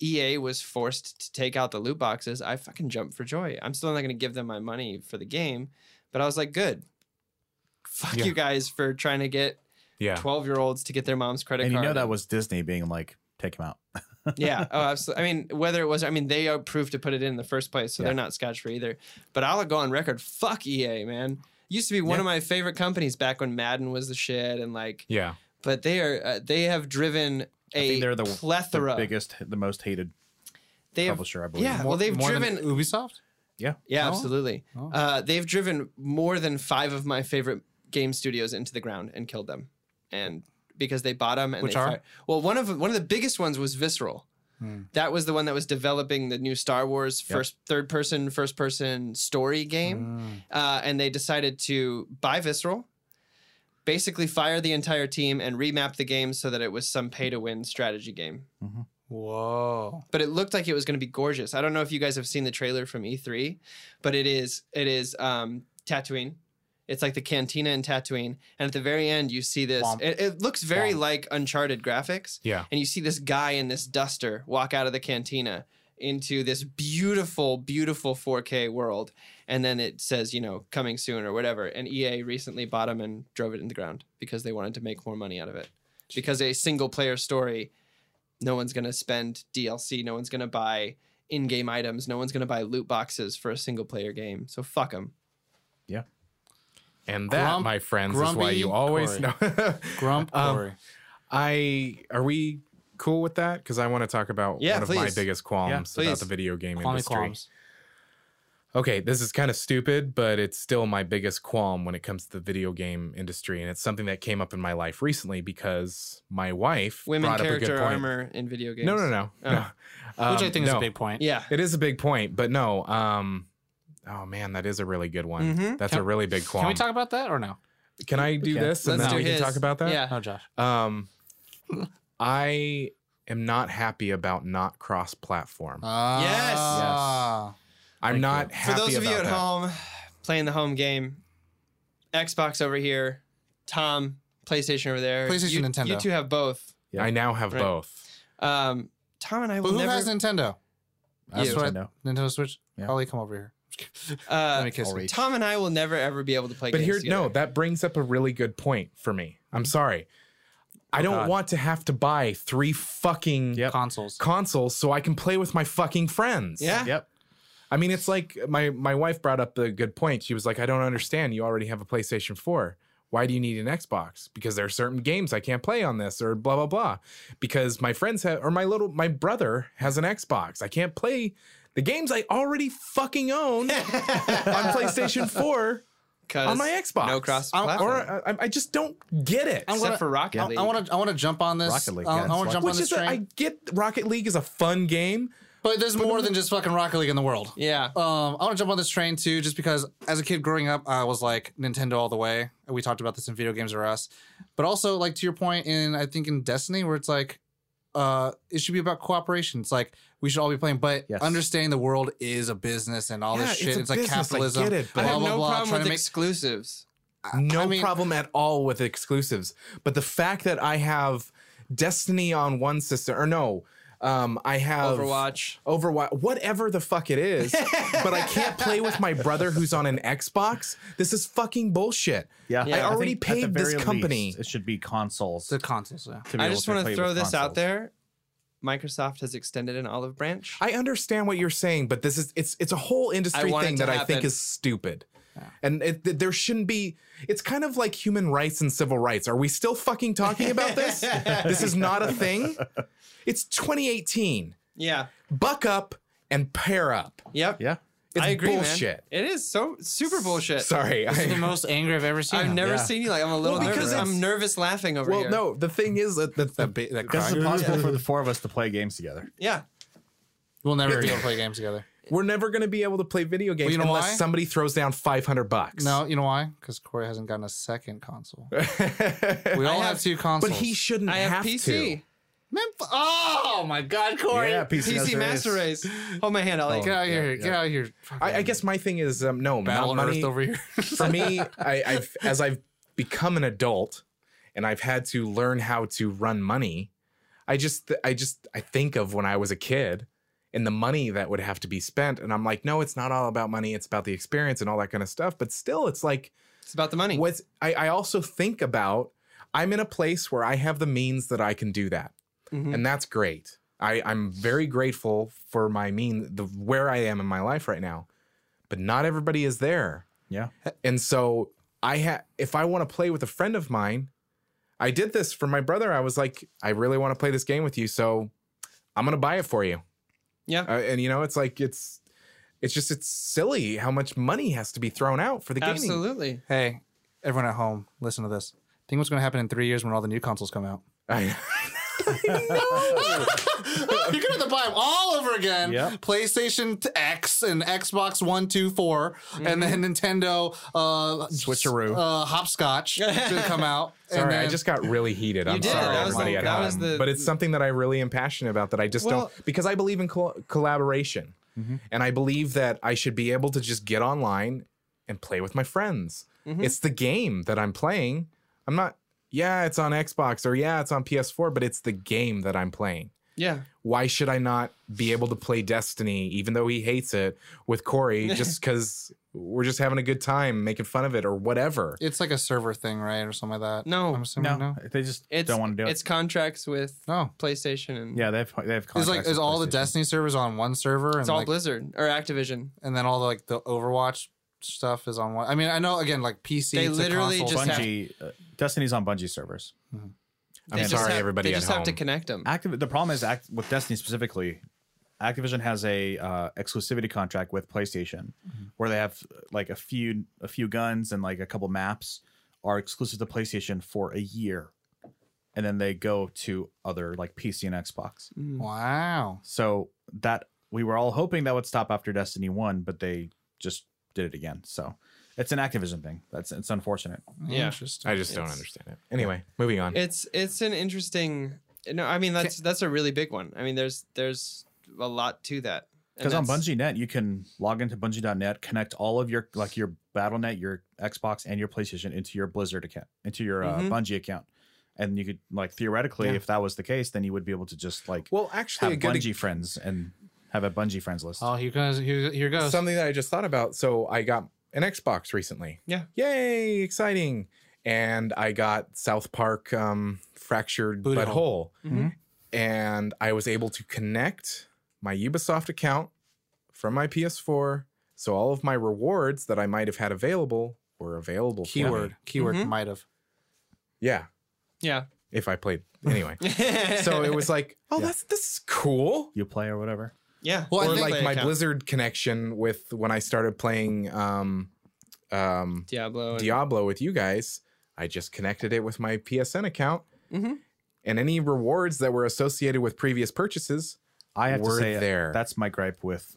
A: EA was forced to take out the loot boxes, I fucking jumped for joy. I'm still not going to give them my money for the game, but I was like, good. Fuck
D: Yeah.
A: you guys for trying to get
D: yeah.
A: 12 year olds to get their mom's credit card.
E: and you know that was disney being like take him out <laughs>
A: yeah. Oh, absolutely. I mean, whether it was, I mean, they approved to put it in the first place, so
E: Yeah.
A: they're not scotch free either. But I'll go on record. Fuck EA, man. Used to be one
D: Yeah.
A: of my favorite companies back when Madden was the shit, and like,
D: Yeah.
A: but they are uh, they have driven
E: i
A: a
E: think they're the,
A: plethora.
E: the biggest the most hated
A: they have,
E: publisher i believe
A: yeah. well, they've
C: More than
A: driven.
C: Ubisoft.
E: yeah
A: Yeah,
C: Oh.
A: absolutely.
C: Oh.
A: Uh, they've driven more than five of my favorite game studios into the ground and killed them, and because they bought them and
C: Which
A: they
C: are?
A: fired- well, one of one of the biggest ones was Visceral.
C: Hmm.
A: That was the one that was developing the new Star Wars
E: Yep.
A: first third person first person story game, uh, and they decided to buy Visceral. Basically, fire the entire team and remap the game so that it was some pay to win strategy game.
C: Whoa.
A: But it looked like it was going to be gorgeous. I don't know if you guys have seen the trailer from E3, but it is it is um, Tatooine. It's like the cantina in Tatooine, and at the very end, you see this. It, it looks very
C: Womp.
A: like Uncharted graphics,
D: Yeah.
A: and you see this guy in this duster walk out of the cantina into this beautiful, beautiful 4K world, and then it says, you know, coming soon or whatever. And EA recently bought them and drove it in the ground because they wanted to make more money out of it. Because a single player story, no one's going to spend DLC, no one's going to buy in-game items, no one's going to buy loot boxes for a single player game. So fuck them. Yeah.
D: And that,
C: Grump-
D: my friends, is why you always
C: Corey.
D: know. <laughs>
C: Grump.
D: Um,
C: Corey.
D: I are we cool with that? Because I want to talk about
A: Yeah,
D: one of my biggest qualms
A: please.
D: about the video game
C: Qualmy
D: industry.
C: qualms.
D: Okay, this is kind of stupid, but it's still my biggest qualm when it comes to the video game industry, and it's something that came up in my life recently because my wife
A: Women
D: brought up a
A: character
D: good point.
A: armor in video games.
D: No, no, no,
A: Oh.
D: no.
C: Which I
D: Um,
C: think is a big point.
A: Yeah.
D: It is a big point, but no. Um, oh man, that is a really good one.
A: Mhm.
D: That's a really big qualm.
C: Can we talk about that or no?
D: Can I do
E: can.
D: this and
A: Let's
D: then
A: do
D: we
A: his.
D: can talk about that?
A: Yeah.
C: Oh, Josh.
D: Um, I am not happy about not cross-platform.
C: Ah.
D: I'm
E: Thank
D: not
E: you.
A: For those of you at
D: that.
A: home playing the home game, Xbox over here, Tom, PlayStation over there.
C: PlayStation,
A: you,
C: Nintendo.
A: You two have both.
D: Yeah, I now have
A: Right.
D: both.
A: Um, Tom and I will But
C: who
A: never.
C: has Nintendo? That's
E: You.
C: what I-
E: Nintendo.
C: Nintendo Switch.
E: Yeah.
C: Ollie, come over here. <laughs>
A: uh,
C: Let me kiss you.
A: Tom and I will never ever be able to play.
D: But
A: games
D: here,
A: together.
D: no, that brings up a really good point for me. I'm sorry. I oh, don't
C: God.
D: want to have to buy three fucking
E: Yep.
C: Consoles.
D: consoles so I can play with my fucking friends.
A: Yeah.
E: Yep.
D: I mean, it's like my my wife brought up the good point. She was like, "I don't understand. You already have a PlayStation 4. Why do you need an Xbox? Because there are certain games I can't play on this, or blah blah blah. Because my friends have, or my little my brother has an Xbox. I can't play the games I already fucking own <laughs> on PlayStation 4
A: 'Cause
D: on my Xbox.
A: No cross
C: I'm-
A: platform.
D: Or I, I just don't get it.
C: I'm
A: except
C: gonna-
A: for Rocket
C: I,
A: League.
C: want to. I want to jump on this.
E: Rocket League,
C: I,
E: yeah,
C: I want to jump on
D: Which
C: this
D: is a,
C: train.
D: I get Rocket League is a fun game.
C: but there's more than just fucking Rocket League in the world.
A: yeah.
C: Um, I want to jump on this train too, just because as a kid growing up, I was like Nintendo all the way. We talked about this in Video Games R Us, but also like to your point in I think in Destiny, where it's like, uh, it should be about cooperation. It's like we should all be playing, but
E: Yes.
C: understanding the world is a business and all
D: Yeah,
C: this
D: it's
C: shit.
D: a
C: It's, like
D: business, I
C: capitalism.
D: get it, but-
A: I have
C: blah,
A: no
C: blah,
A: problem
C: trying
A: with
C: make-
A: exclusives.
D: No
C: I mean-
D: problem at all with exclusives. But the fact that I have Destiny on one system, or no, um, I have
A: Overwatch.
D: Overwatch, whatever the fuck it is, but I can't play with my brother who's on an Xbox. This is fucking bullshit.
E: Yeah.
A: Yeah.
D: I already
E: think at the
D: paid this company.
E: least, it should be consoles.
C: the consoles. Yeah.
A: I
E: able
A: just want to throw
E: with
A: this out there. Microsoft has extended an olive branch.
D: I understand what you're saying, but this is it's it's a whole industry
A: want
D: thing
A: to
D: that I think is stupid. And it, th- there shouldn't be. It's kind of like human rights and civil rights. Are we still fucking talking about this? <laughs> this is not a thing. It's 2018.
A: yeah.
D: Buck up and pair up.
A: Yep.
E: Yeah.
D: It's
A: I agree,
D: bullshit.
A: man. It is so super bullshit.
D: Sorry.
C: This is the most angry I've ever seen.
A: I've
C: him.
A: never
E: Yeah.
A: seen you like I'm a little
D: Well, because
A: nervous. I'm nervous laughing over
D: well,
A: here.
D: Well, no. The thing is that, that,
C: That, ba- that
E: Because
C: crying.
E: it's possible for the four of us to play games together.
A: Yeah.
C: We'll never be able to play games together.
D: we're never going to be able to play video games
C: you know
D: unless
C: why?
D: somebody throws down 500 bucks.
C: No, you know why? Because Corey hasn't gotten a second console. <laughs> We all have,
A: have-
C: two consoles.
D: but he shouldn't
A: I have,
D: have
A: PC.
D: to.
C: Man, f- oh my God, Corey!
E: Yeah, PC,
A: PC Master Race. Hold my hand, Ollie.
C: Get out of
E: Yeah,
C: here! Get
E: yeah.
C: out of here!
D: I, I guess my thing is um, no
C: Battle
D: not
C: Earth
D: money.
C: over here. <laughs>
D: for me, <laughs> I, I've as I've become an adult and I've had to learn how to run money. I just I just I think of when I was a kid and the money that would have to be spent, and I'm like, no, it's not all about money. It's about the experience and all that kind of stuff. But still, it's like
A: It's about the money.
D: what's I, I also think about I'm in a place where I have the means that I can do that.
A: Mhm.
D: And that's great. I, I'm very grateful for my mean the where I am in my life right now. But not everybody is there.
E: Yeah.
D: And so I had if I want to play with a friend of mine, I did this for my brother. I was like, I really want to play this game with you, so I'm gonna buy it for you.
A: Yeah.
D: Uh, and you know, it's like it's it's just it's silly how much money has to be thrown out for the game.
A: Absolutely.
C: hey, everyone at home, listen to this. Think what's going to happen in three years when all the new consoles come out?
D: I, <laughs> <laughs>
C: You're gonna have to buy them all over again.
E: Yep.
C: PlayStation X and Xbox One, Two, Four, and then Nintendo uh,
E: Switcheroo.
C: uh, hopscotch <laughs> to come out. and
D: Sorry, I just got really heated. I'm
A: did.
D: sorry,
A: That was
D: everybody
A: the-
D: at
A: that
D: home.
A: the-
D: but it's something that I really am passionate about that I just
A: Well-
D: don't because I believe in col- collaboration,
A: Mm-hmm.
D: and I believe that I should be able to just get online and play with my friends.
A: Mm-hmm.
D: It's the game that I'm playing. I'm not. Yeah, it's on Xbox or yeah, it's on PS4, but it's the game that I'm playing.
A: Yeah.
D: Why should I not be able to play Destiny, even though he hates it, with Corey, <laughs> just because we're just having a good time, making fun of it or whatever?
C: it's like a server thing, right, or something like that.
A: No.
C: I'm assuming
E: No,
C: no.
E: they just
A: It's
E: don't want to do it.
A: It's contracts with
C: No.
A: PlayStation and
E: Yeah, they have they have
C: It's like is all the Destiny servers on one server, and
A: it's all
C: like,
A: Blizzard or Activision.
C: and then all the like the Overwatch stuff is on one. I mean, I know again like PC.
A: They
C: to
A: literally
C: console.
A: just have-
E: Uh, Destinies on Bungie servers.
D: I'm
A: They just
D: sorry,
A: have-
D: everybody
A: They
D: at
A: just have to connect them.
E: Activ- the problem is act- with Destiny specifically, Activision has a uh, exclusivity contract with PlayStation, where they have like a few a few guns and like a couple maps are exclusive to PlayStation for a year, and then they go to other like PC and Xbox.
C: Wow.
E: So that we were all hoping that would stop after Destiny One, but they just did it again. So It's an Activision thing. That's it's unfortunate.
A: Yeah.
C: Interesting.
D: I just don't
A: It's-
D: understand it. Anyway, moving on.
A: It's it's an interesting. No, I mean that's that's a really big one. I mean, there's there's a lot to that. And
E: Because on
A: that's-
E: Bungie.net, you can log into Bungie.net, connect all of your like your BattleNet, your Xbox, and your PlayStation into your Blizzard account, into your uh,
A: Mhm.
E: Bungie account, and you could like theoretically,
D: Yeah.
E: if that was the case, then you would be able to just like
D: well, actually,
E: have
D: a good
E: Bungie friends and have a Bungie friends list.
C: Oh, here goes. Here, here goes.
D: something that I just thought about. So I got an Xbox recently.
A: Yeah.
D: Yay, exciting. And I got South Park um, Fractured
C: Booty
D: Butthole.
C: hole.
A: Mhm.
D: And I was able to connect my Ubisoft account from my PS4. So all of my rewards that I might have had available were available. for me.
C: keyword. Keyword
A: Mhm.
C: might have.
D: Yeah.
A: Yeah.
D: If I played. Anyway. <laughs> so it was like, oh,
E: Yeah.
D: that's this is cool.
E: You play or whatever.
A: Yeah.
C: Well, I
D: or
C: think-
D: like my
A: account.
D: Blizzard connection with when I started playing um um
A: Diablo. and-
D: Diablo with you guys, I just connected it with my PSN account.
A: Mhm.
D: And any rewards that were associated with previous purchases,
E: I have
D: Word
E: to say
D: there.
E: that's my gripe with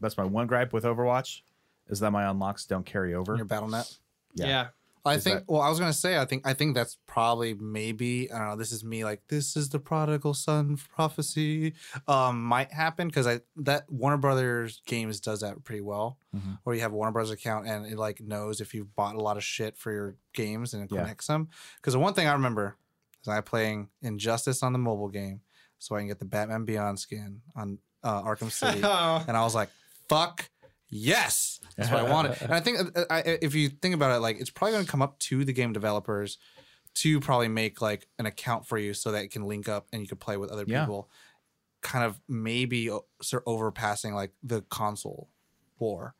E: that's my one gripe with Overwatch is that my unlocks don't carry over.
C: Your Battle.net.
E: Yeah.
A: yeah.
C: I
E: Is
C: think.
E: that-
C: Well, I was gonna say. I think. I think that's probably maybe. I don't know. This is me. Like this is the prodigal son prophecy. Um, might happen because I that Warner Brothers games does that pretty well.
E: Mhm.
C: Where you have a Warner Brothers account and it like knows if you've bought a lot of shit for your games and it
E: Yeah.
C: connects them. Because the one thing I remember is I playing Injustice on the mobile game, so I can get the Batman Beyond skin on uh, Arkham City. <laughs> And I was like, "Fuck yes!" That's what I wanted. And I think uh, I, if you think about it, like it's probably going to come up to the game developers to probably make like an account for you so that it can link up and you can play with other
E: Yeah.
C: people. Kind of maybe sort of overpassing like the console war,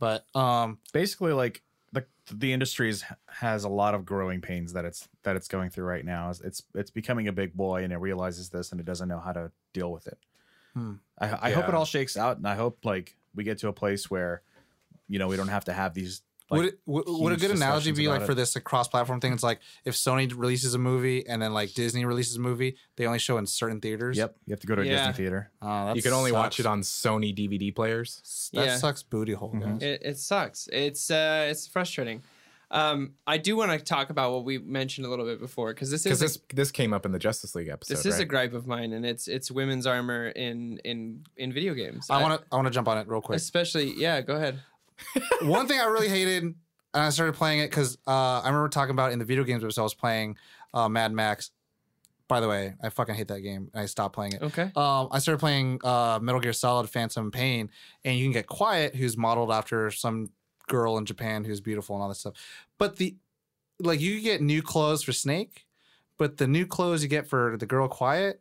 C: but um,
E: Basically, like the the industry has a lot of growing pains that it's that it's going through right now. It's it's, it's becoming a big boy and it realizes this and it doesn't know how to deal with it.
C: Hmm.
E: I, I hope it all shakes out and I hope like we get to a place where you know we don't have to have these. Like,
C: would it, would, would a good analogy be like
E: about
C: for this a cross-platform thing? It's like if Sony releases a movie and then like Disney releases a movie, they only show in certain theaters.
E: Yep, you have to go to a
A: Yeah.
E: Disney theater.
C: Oh, that
D: you can only watch it on Sony DVD players.
C: That
A: Yeah.
C: sucks booty hole,
E: Mhm.
C: guys.
A: It, it sucks. It's uh, it's frustrating. Um, I do want to talk about what we mentioned a little bit before because this
D: Because
A: is a,
D: this this came up in the Justice League episode.
A: this is a gripe of mine, and it's it's women's armor in in in video games.
C: I want to I want to jump on it real quick.
A: especially yeah. Go ahead. <laughs>
C: One thing I really hated, and I started playing it because uh, I remember talking about in the video games episode. I was playing uh, Mad Max. By the way, I fucking hate that game. and I stopped playing it.
A: Okay.
C: Um, I started playing uh, Metal Gear Solid: Phantom Pain, and you can get Quiet, who's modeled after some girl in Japan who's beautiful and all this stuff. But the like, you get new clothes for Snake, but the new clothes you get for the girl Quiet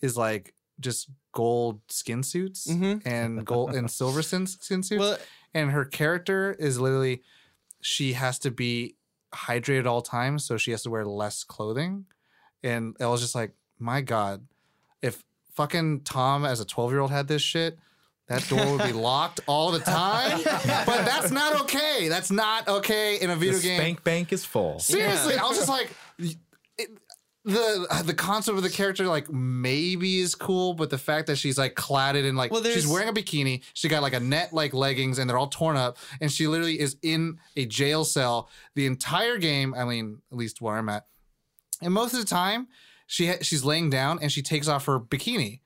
C: is like just gold skin suits
A: Mhm.
C: and <laughs> gold and silver skin, skin suits
A: Well,
C: and her character is literally she has to be hydrated at all times so she has to wear less clothing and i was just like my god if fucking tom as a 12 year old had this shit that door would be locked all the time but that's not okay that's not okay in a video
D: the
C: game
D: spank bank is full.
C: Seriously,
A: Yeah.
C: I was just like, it, the the concept of the character like maybe is cool, but the fact that she's like cladded in like
A: Well,
C: she's wearing a bikini, she got like a net like leggings, and they're all torn up, and she literally is in a jail cell the entire game. I mean, at least where I'm at, and most of the time she ha- she's laying down and she takes off her bikini,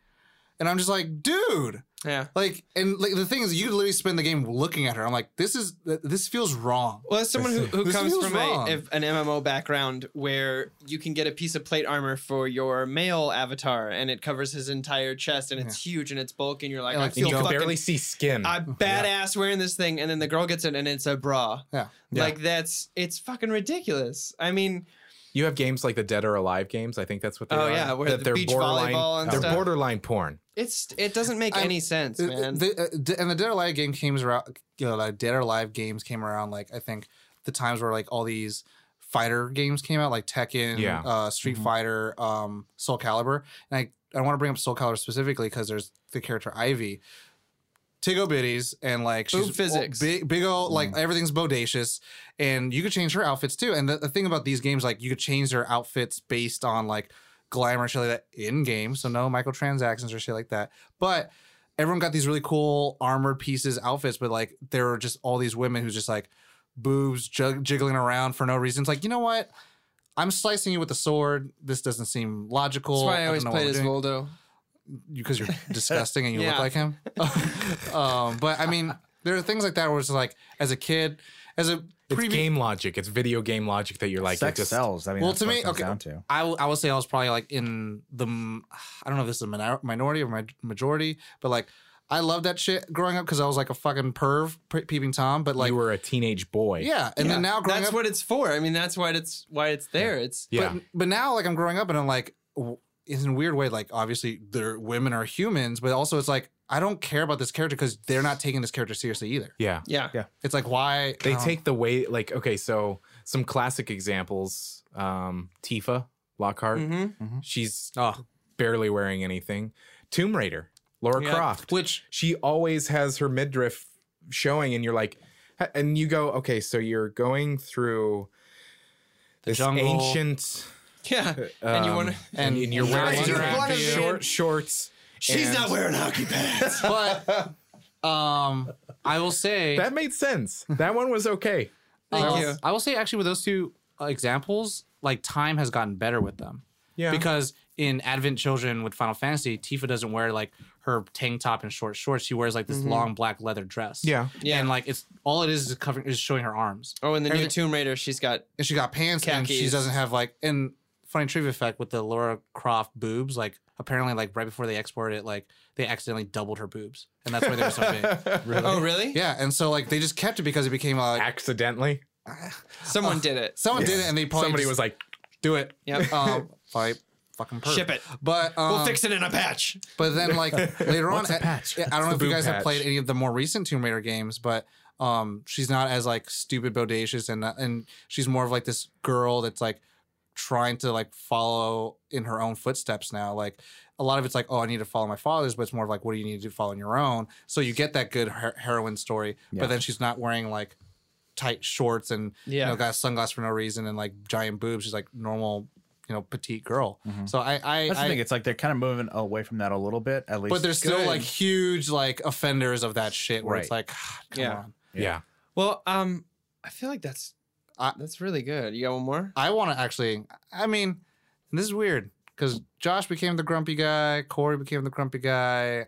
C: and I'm just like, dude.
A: yeah.
C: Like and like the thing is, you literally spend the game looking at her. I'm like, this is this feels wrong.
A: Well, as someone who, who comes from a, if- an MMO background where you can get a piece of plate armor for your male avatar and it covers his entire chest and it's huge and it's bulky and you're like,
C: And,
A: I
C: like,
A: feel
D: And you can
A: fucking,
D: barely see skin.
A: I'm badass wearing this thing, and then the girl gets it and it's a bra.
C: Yeah.
A: Like that's it's fucking ridiculous. I mean,
D: You have games like the Dead or Alive games. I think that's what they
A: Oh,
D: are.
A: yeah, where
D: that
A: the
D: they're
A: beach
D: borderline.
A: volleyball and
D: they're
A: stuff.
D: borderline porn.
A: It's it doesn't make
C: I'm-
A: any sense, man.
C: The, uh, d- and the Dead or Alive game came around. You know, like Dead or Alive games came around. Like I think the times where like all these fighter games came out, like Tekken,
D: Yeah.
C: uh, Street Fighter, um, Soul Calibur. And I I want to bring up Soul Calibur specifically because there's the character Ivy. Tiggo bitties and like she's
A: Boob physics.
C: big, big old like everything's bodacious, and you could change her outfits too. And the, the thing about these games, like you could change their outfits based on like glamour shit like that in game. So no microtransactions or shit like that. But everyone got these really cool armored pieces outfits, but like there were just all these women who's just like boobs jug- jiggling around for no reason. It's like, you know what? I'm slicing you with a sword. This doesn't seem logical.
A: That's why I
C: don't
A: always played as
C: doing.
A: Voldo.
C: because you're <laughs> disgusting and you
A: Yeah.
C: look like him. <laughs> um, but I mean, there are things like that where it's like, as a kid, as a
D: It's
C: previ-
D: game logic. It's video game logic that you're like, it
E: Sex
D: just,
E: sells. I mean,
C: Well,
E: that's
C: to
E: what
C: me, okay,
E: down to.
C: I, w- I would say I was probably like in the I don't know if this is a minor- minority or my majority, but like I loved that shit growing up because I was like a fucking perv, peeping tom. But like,
D: you were a teenage boy.
C: yeah, and then now growing
A: That's
C: up,
A: what it's for. I mean, that's why it's why it's there. It's
D: Yeah.
C: But, but now, like, I'm growing up and I'm like, w- in a weird way, like, obviously, they're women are humans, but also it's like, I don't care about this character because they're not taking this character seriously either.
D: yeah.
A: yeah.
E: Yeah.
C: It's like, why?
D: They take the way, like, okay, so some classic examples. Um, Tifa Lockhart.
A: Mm-hmm.
D: She's
C: Oh.
D: barely wearing anything. Tomb Raider, Lara
A: Yeah.
D: Croft.
C: Which,
D: she always has her midriff showing, and you're like, and you go, okay, so you're going through this
C: jungle.
D: ancient,
A: Yeah. and you
D: um,
A: want to.
C: and,
D: and you're wearing
C: Nazi
A: you
C: Rack
A: wanna
C: beard.
A: be-
D: short shorts.
A: She's
D: and-
A: not wearing hockey pads. <laughs>
C: But, um, I will say,
D: That made sense. That one was okay.
A: Thank
C: uh,
A: you.
C: I will say, actually, with those two uh, examples, like, time has gotten better with them.
D: Yeah.
C: Because in Advent Children with Final Fantasy, Tifa doesn't wear like her tank top and short shorts. She wears like this long black leather dress.
D: Yeah.
A: Yeah.
C: And like it's all it is is covering is showing her arms.
A: Oh, in the new
C: Everything-
A: Tomb Raider, she's got.
C: And she got pants and she doesn't have like and funny trivia fact with the Lara Croft boobs, like apparently like right before they exported it, like they accidentally doubled her boobs. And that's why they were so big. <laughs>
A: Oh, really?
C: Yeah. And so like they just kept it because it became uh, like
D: Accidentally. <sighs>
A: Someone did it.
C: someone did it and they probably
D: Somebody
C: just
D: was like,
C: do it.
A: Yep. <laughs>
C: Um fight fucking perp.
A: Ship it.
C: But um,
A: We'll fix it in a patch.
C: But then, like <laughs> later on,
D: What's patch?
C: I, don't know if you
D: boob
C: guys have played any of the more recent Tomb Raider games, but um, she's not as like stupid, bodacious, and uh, and she's more of like this girl that's like trying to like follow in her own footsteps now. Like a lot of it's like, oh, I need to follow my father's, but it's more of like, what do you need to follow in your own? So you get that good her- heroine story,
E: Yeah.
C: but then she's not wearing like tight shorts and you
A: Yeah.
C: know got sunglasses for no reason and like giant boobs. She's like normal, you know, petite girl. So I, I,
E: That's
C: I
E: the thing. It's like they're kind of moving away from that a little bit, at least.
C: but there's still
A: Good.
C: like huge like offenders of that shit where it's
E: Right.
C: like, <sighs> come
A: Yeah.
C: on.
D: yeah.
A: Well, um, I feel like that's
C: I-
A: that's really good. You got one more?
C: I want to actually. I mean, this is weird because Josh became the grumpy guy, Corey became the grumpy guy.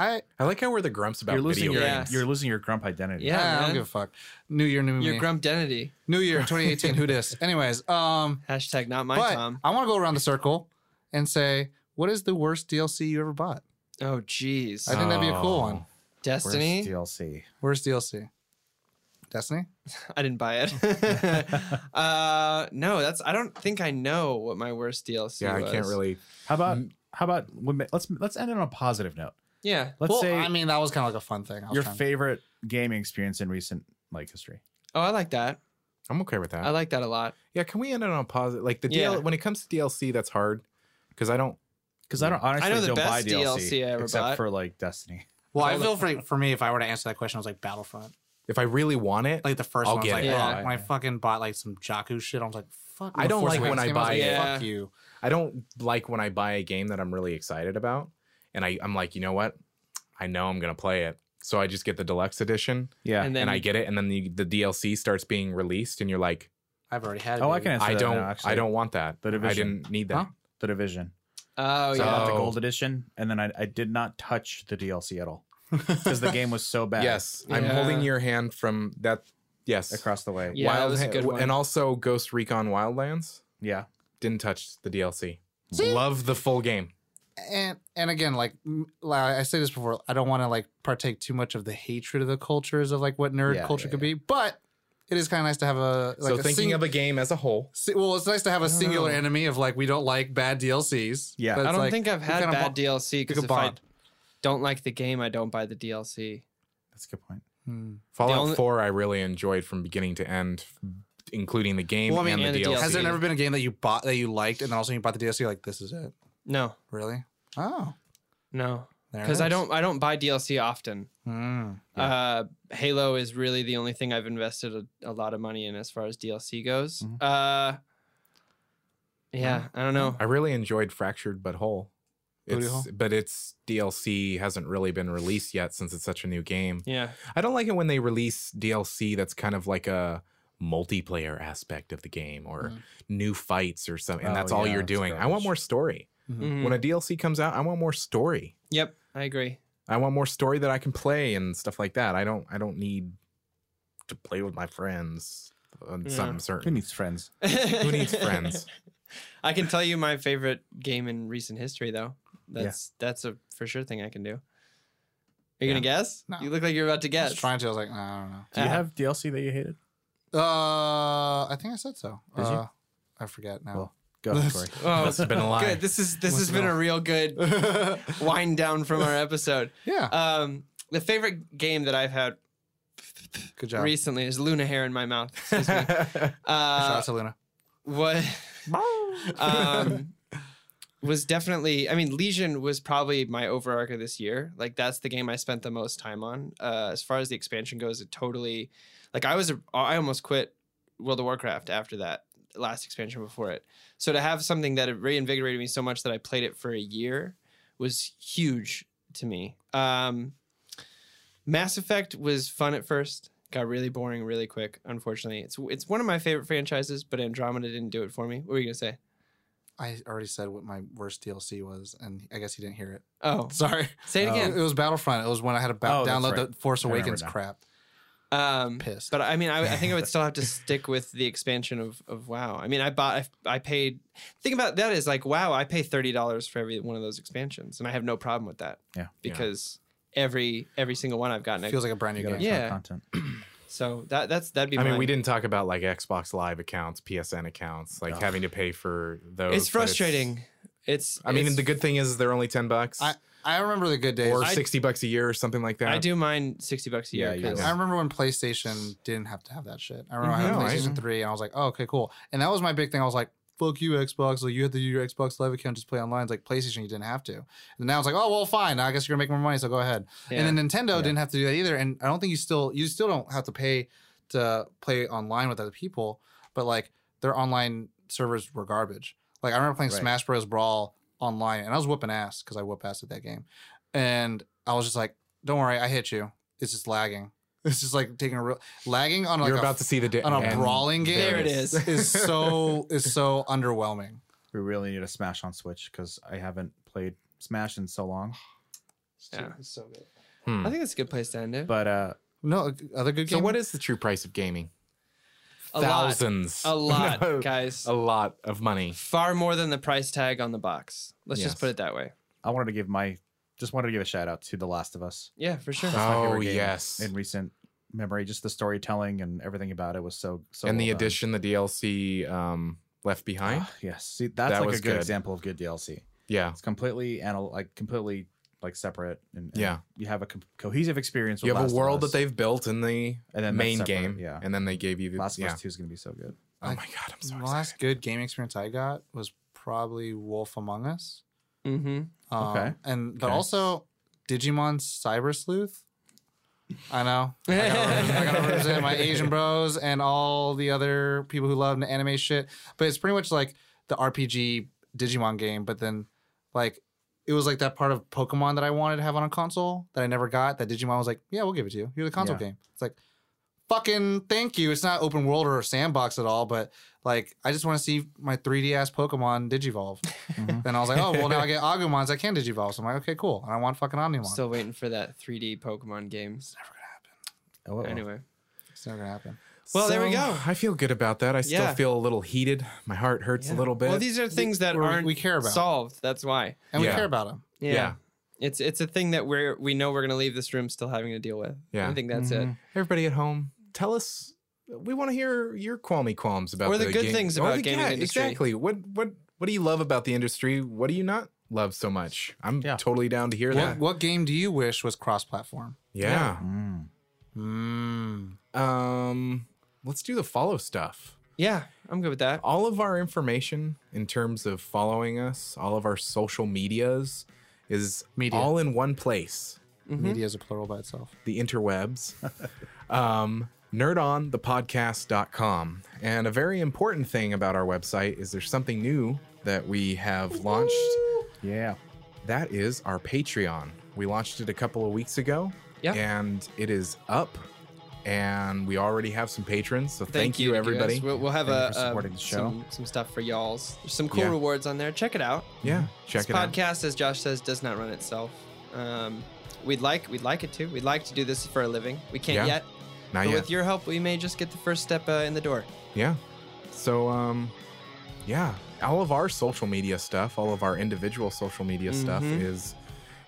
C: I
D: I like how we're the grumps about
E: you're losing
D: video
E: your
D: games.
E: you're losing your grump identity.
A: Yeah,
C: I don't give a fuck. New year, new
A: Your
C: me.
A: grump identity.
C: new year, 2018. who dis? <laughs> Anyways, um,
A: Hashtag not my
C: but
A: Tom.
C: I want to go around the circle and say, what is the worst DLC you ever bought?
A: Oh, jeez.
C: I think that'd be a cool one.
D: Oh.
A: Destiny.
E: Where's DLC.
C: Worst DLC. Destiny. <laughs>
A: I didn't buy it. <laughs> <laughs> uh, no, that's. I don't think I know what my worst DLC.
D: Yeah, I
A: was.
D: can't really.
E: How about how about let's let's end it on a positive note.
A: Yeah.
E: Let's
C: well,
E: say
C: I mean, that was kind of like a fun thing. I was
E: your
C: trying-
E: favorite gaming experience in recent like history.
A: Oh, I like that.
D: I'm okay with that.
A: I like that a lot.
D: yeah, can we end it on a positive? Like the
A: Yeah.
D: DL, when it comes to DLC, that's hard because I don't.
E: Because I don't honestly
A: know the
E: don't buy DLC,
A: DLC I ever
E: except
A: bought.
E: for like Destiny.
C: Well, I feel for for me if I were to answer that question, I was like Battlefront.
D: If I really want it,
C: Like the 1st
D: I'll
C: one, I was like,
A: it.
C: oh, when I fucking bought like some Jakku shit, I was like, fuck.
D: I don't
C: Force
D: like when
C: Awakens
D: I
C: game, was
D: buy
C: like,
A: it.
C: Fuck you.
D: I don't like when I buy a game that I'm really excited about, and I I'm like, you know what? I know I'm gonna play it, so I just get the deluxe edition
E: Yeah.
A: And then
D: and I get it, and then the the DLC starts being released, and you're like,
C: I've already had it.
E: Oh, I
C: baby.
E: can answer
D: I
E: that
D: don't,
E: now, actually.
D: I don't want that.
E: The
D: I
E: Division.
D: didn't need that.
C: Huh?
E: the division.
A: Oh
E: So I
A: yeah.
E: got the
D: Oh.
E: gold edition, and then I, I did not touch the DLC at all because the game was so bad.
D: Yes, I'm
A: Yeah.
D: holding your hand from that. Yes,
E: across the way.
A: Yeah, that was a good one.
D: and also Ghost Recon Wildlands
E: Yeah.
D: didn't touch the DLC. Love the full game.
C: and and again, like, m- like I say this before, I don't want to like partake too much of the hatred of the cultures of like what nerd
E: Yeah,
C: culture
E: yeah,
C: could be, but it is kind of nice to have a like
D: so
C: a
D: thinking
C: sing-
D: of a game as a whole,
C: si- well, it's nice to have a singular
A: know.
C: enemy of like we don't like bad DLCs.
E: Yeah.
A: I don't
C: like,
A: think I've had
C: kinda
A: bad
C: bo-
A: DLC because
C: could
A: if I
C: bond.
A: Don't like the game, I don't buy the DLC.
E: That's a good point.
C: Hmm.
D: Fallout
A: only-
D: 4 I really enjoyed from beginning to end, including the game
C: Well, I mean,
D: and,
A: and
D: the
A: the
D: DLC.
A: DLC.
C: Has there never been a game that you bought that you liked and then also you bought the DLC? Like this is it,
A: No,
C: really? Oh,
A: no,
C: there it
A: because I
C: is.
A: don't. I don't buy DLC often.
C: Hmm.
A: Uh, Halo is really the only thing I've invested a, a lot of money in as far as DLC goes.
E: Mhm.
A: Uh, yeah, I don't know.
D: I really enjoyed Fractured But Whole.
C: Booty
D: It's,
C: hole?
D: but its DLC hasn't really been released yet since it's such a new game.
A: Yeah.
D: I don't like it when they release DLC that's kind of like a multiplayer aspect of the game or new fights or something. And
E: Oh,
D: that's all
E: yeah,
D: you're
E: that's
D: doing. I want more story.
A: Mhm.
D: When a DLC comes out, I want more story.
A: Yep. I agree.
D: I want more story that I can play and stuff like that. I don't I don't need to play with my friends on
A: Yeah.
D: something
E: Who needs friends?
D: Who needs friends? <laughs>
A: I can tell you my favorite game in recent history, though. That's that's a for sure thing I can do. Are you gonna guess?
C: No.
A: You look like you're about to
C: I
A: guess.
C: was trying to. I was like, nah, I don't know.
E: Do you
A: Uh,
E: have DLC that you hated?
C: Uh, I think I said so.
E: Did you?
C: uh, I forget now.
E: Well, go, Corey. <laughs>
A: Oh,
D: Must have been a lie.
A: good. This is this
C: Must
A: has
C: have
A: been
C: been
A: a
C: a-
A: real good <laughs> wind down from our episode. <laughs>
C: yeah,
A: Um, the favorite game that I've had
C: good job.
A: recently is Luna hair in my mouth. Excuse me.
C: Shout
A: Uh,
C: out to Luna.
A: what um was definitely i mean legion was probably my overarcher this year. Like that's the game i spent the most time on. Uh as far as the expansion goes it totally like i was i almost quit world of warcraft after that last expansion before it. So to have something that reinvigorated me so much that i played it for a year was huge to me. Um mass effect was fun at first got really boring really quick unfortunately. It's it's one of my favorite franchises but andromeda didn't do it for me. What were you gonna say
C: I already said what my worst DLC was, and I guess he didn't hear it.
A: oh <laughs>
C: Sorry.
A: say it
E: Oh.
A: again
C: It was Battlefront. It was when I had to ba-
E: Oh,
C: download
E: right.
C: the Force Awakens crap.
A: um
C: Pissed.
A: but i mean I, I think i would <laughs> still have to stick with the expansion of of wow i mean i bought i, I paid think about that is like wow i pay $30 for every one of those expansions and i have no problem with that
E: Yeah.
A: because every every single one i've gotten I-
C: Feels like a brand new game.
A: Yeah.
E: content. <clears throat>
A: so that that's that'd be
D: I mean,
A: mine.
D: we didn't talk about like Xbox Live accounts, PSN accounts, like
E: Ugh.
D: having to pay for those.
A: it's frustrating it's
D: I mean,
A: it's-
D: the good thing is they're only ten bucks
C: I I remember the good days.
D: or
C: I,
D: sixty bucks a year or something like that.
A: i do mine 60 bucks a year
E: Yeah, you
A: 'cause-
E: do.
C: I remember when PlayStation didn't have to have that shit. I remember I had
D: Mhm.
C: a
D: No, I-
C: PlayStation 3 and I was like, oh, okay, cool. And that was my big thing. I was like, fuck you, Xbox. Like, you had to do your Xbox Live account, just play online. It's like PlayStation, you didn't have to. And now it's like, oh, well, fine. I guess you're going to make more money, so go ahead.
A: Yeah.
C: And then Nintendo
E: Yeah.
C: didn't have to do that either. And I don't think you still, you still don't have to pay to play online with other people, but like their online servers were garbage. Like, I remember playing
E: Right.
C: Smash Bros. Brawl online and I was whooping ass because I whoop ass at that game. And I was just like, don't worry, I hit you. It's just lagging. It's just like taking a real lagging on like
D: You're
C: a,
D: about to see the di-
C: on a
D: and
C: brawling game.
A: There it is.
C: Is so <laughs> is so underwhelming.
E: We really need a Smash on Switch because I haven't played Smash in so long.
A: Yeah.
C: It's so good.
D: Hmm.
A: i think it's a good place to end it
E: But uh,
C: No, other good
D: So,
C: game.
D: what is the true price of gaming?
A: a lot
D: Thousands,
A: a lot <laughs>
D: No,
A: guys
D: a lot of money.
A: far more than the price tag on the box let's
D: Yes.
A: just put it that way
E: I wanted to give my just wanted to give a shout out to The Last of Us.
A: yeah for sure
E: That's
D: Oh yes,
E: in recent memory. Just the storytelling and everything about it was so so.
D: and the
E: done.
D: addition, the DLC, um, Left Behind.
E: Ah, yes, see that's
D: That
E: like
D: was
E: a good,
D: good.
E: example of good DLC.
D: yeah,
E: It's completely anal- like completely like separate and, and
D: Yeah.
E: you have a co- cohesive experience. With
D: you have
E: Last
D: a world that they've built in the
E: And then
D: main game,
E: yeah.
D: and then they gave you the
E: Last of
D: yeah.
E: Us Two is gonna be so good.
D: Oh my god, I'm so
C: the
D: excited.
C: last good game experience I got was probably Wolf Among Us.
A: Mm-hmm
C: Um,
E: Okay.
C: And but
E: Okay.
C: also Digimon Cyber Sleuth. I know. I gotta, <laughs> represent, I gotta represent my Asian bros and all the other people who love anime shit. But it's pretty much like the RPG Digimon game, but then like it was like that part of Pokemon that I wanted to have on a console that I never got. That Digimon was like, yeah, we'll give it to you. Here's the console
E: Yeah.
C: game. It's like, fucking thank you. It's not open world or sandbox at all, but like I just want to see my 3D ass Pokemon Digivolve.
E: Mhm.
C: Then I was like, oh well, now I <laughs> get Agumons I can Digivolve. So I'm like, okay, cool. And I want fucking Omnimon.
A: Still waiting for that 3D Pokemon games.
E: Oh, well.
A: Anyway,
C: It's never gonna happen. Anyway. It's never going to happen.
A: Well, there we go.
D: I feel good about that. I still
A: Yeah.
D: feel a little heated. My heart hurts a little bit.
A: well, these are things that
C: We're-
A: aren't
C: we care about.
A: solved. That's why.
C: And we care about them.
A: Yeah.
D: Yeah.
A: It's it's a thing that we're we know we're gonna leave this room still having to deal with.
D: Yeah.
A: I think that's it.
D: Everybody at home, tell us. We want to hear your qualmy qualms about
A: Or the good
D: game-
A: things about
D: the-
A: gaming
D: yeah,
A: industry.
D: Exactly. What what what do you love about the industry? What do you not love so much? I'm
E: Yeah.
D: totally down to hear
C: What,
D: that.
C: what game do you wish was cross-platform?
D: Yeah.
E: Mm.
C: Mm.
D: Um. Let's do the follow stuff.
A: Yeah, I'm good with that.
D: all of our information in terms of following us, all of our social medias is
C: Media.
D: all in one place.
C: Media is a plural by itself.
D: The interwebs. <laughs> um, nerdonthepodcast.com. And a very important thing about our website is there's something new that we have launched.
E: Yeah.
D: that is our Patreon. We launched it a couple of weeks ago.
A: Yeah.
D: And it is up. And we already have some patrons. So thank, you,
A: to
D: everybody.
A: We'll, we'll have a,
E: for supporting the show.
A: Some, some stuff for y'all's. There's some cool
D: Yeah.
A: rewards on there. Check it out.
D: yeah. Check
A: this
D: it out.
A: podcast, as Josh says, does not run itself. Um, we'd like we'd like it to. We'd like to do this for a living. We can't
D: Yeah.
A: yet.
D: Not
A: but
D: yet.
A: with your help, we may just get the first step uh, in the door.
D: Yeah. So um yeah, all of our social media stuff, all of our individual social media stuff
A: Mhm.
D: is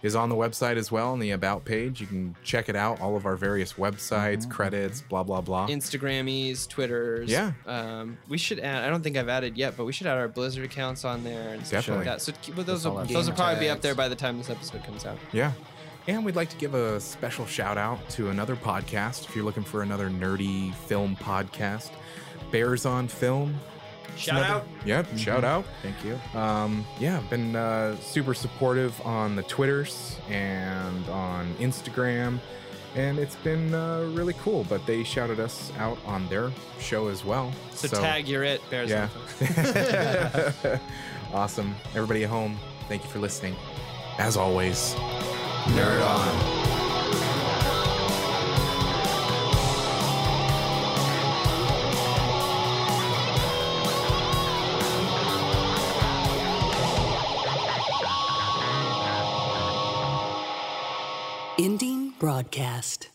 D: is on the website as well on the about page. You can check it out, all of our various websites, credits, blah blah blah.
A: Instagrammies, Twitters.
D: Yeah.
A: Um, we should add. I don't think I've added yet, but we should add our Blizzard accounts on there and stuff
D: Definitely.
A: like that. So but those will those will
C: game
A: probably be up there by the time this episode comes out.
D: yeah. And we'd like to give a special shout out to another podcast if you're looking for another nerdy film podcast. Bears on Film.
A: Shout out.
D: Yep, shout out.
E: Thank you.
D: um, yeah, been uh, super supportive on the Twitters and on Instagram, and it's been uh, really cool. But they shouted us out on their show as well.
A: So, tag you're it. Bears.
D: yeah,
A: on Film. <laughs>
D: awesome. Everybody at home, thank you for listening. As always, nerd on.
B: Ending broadcast.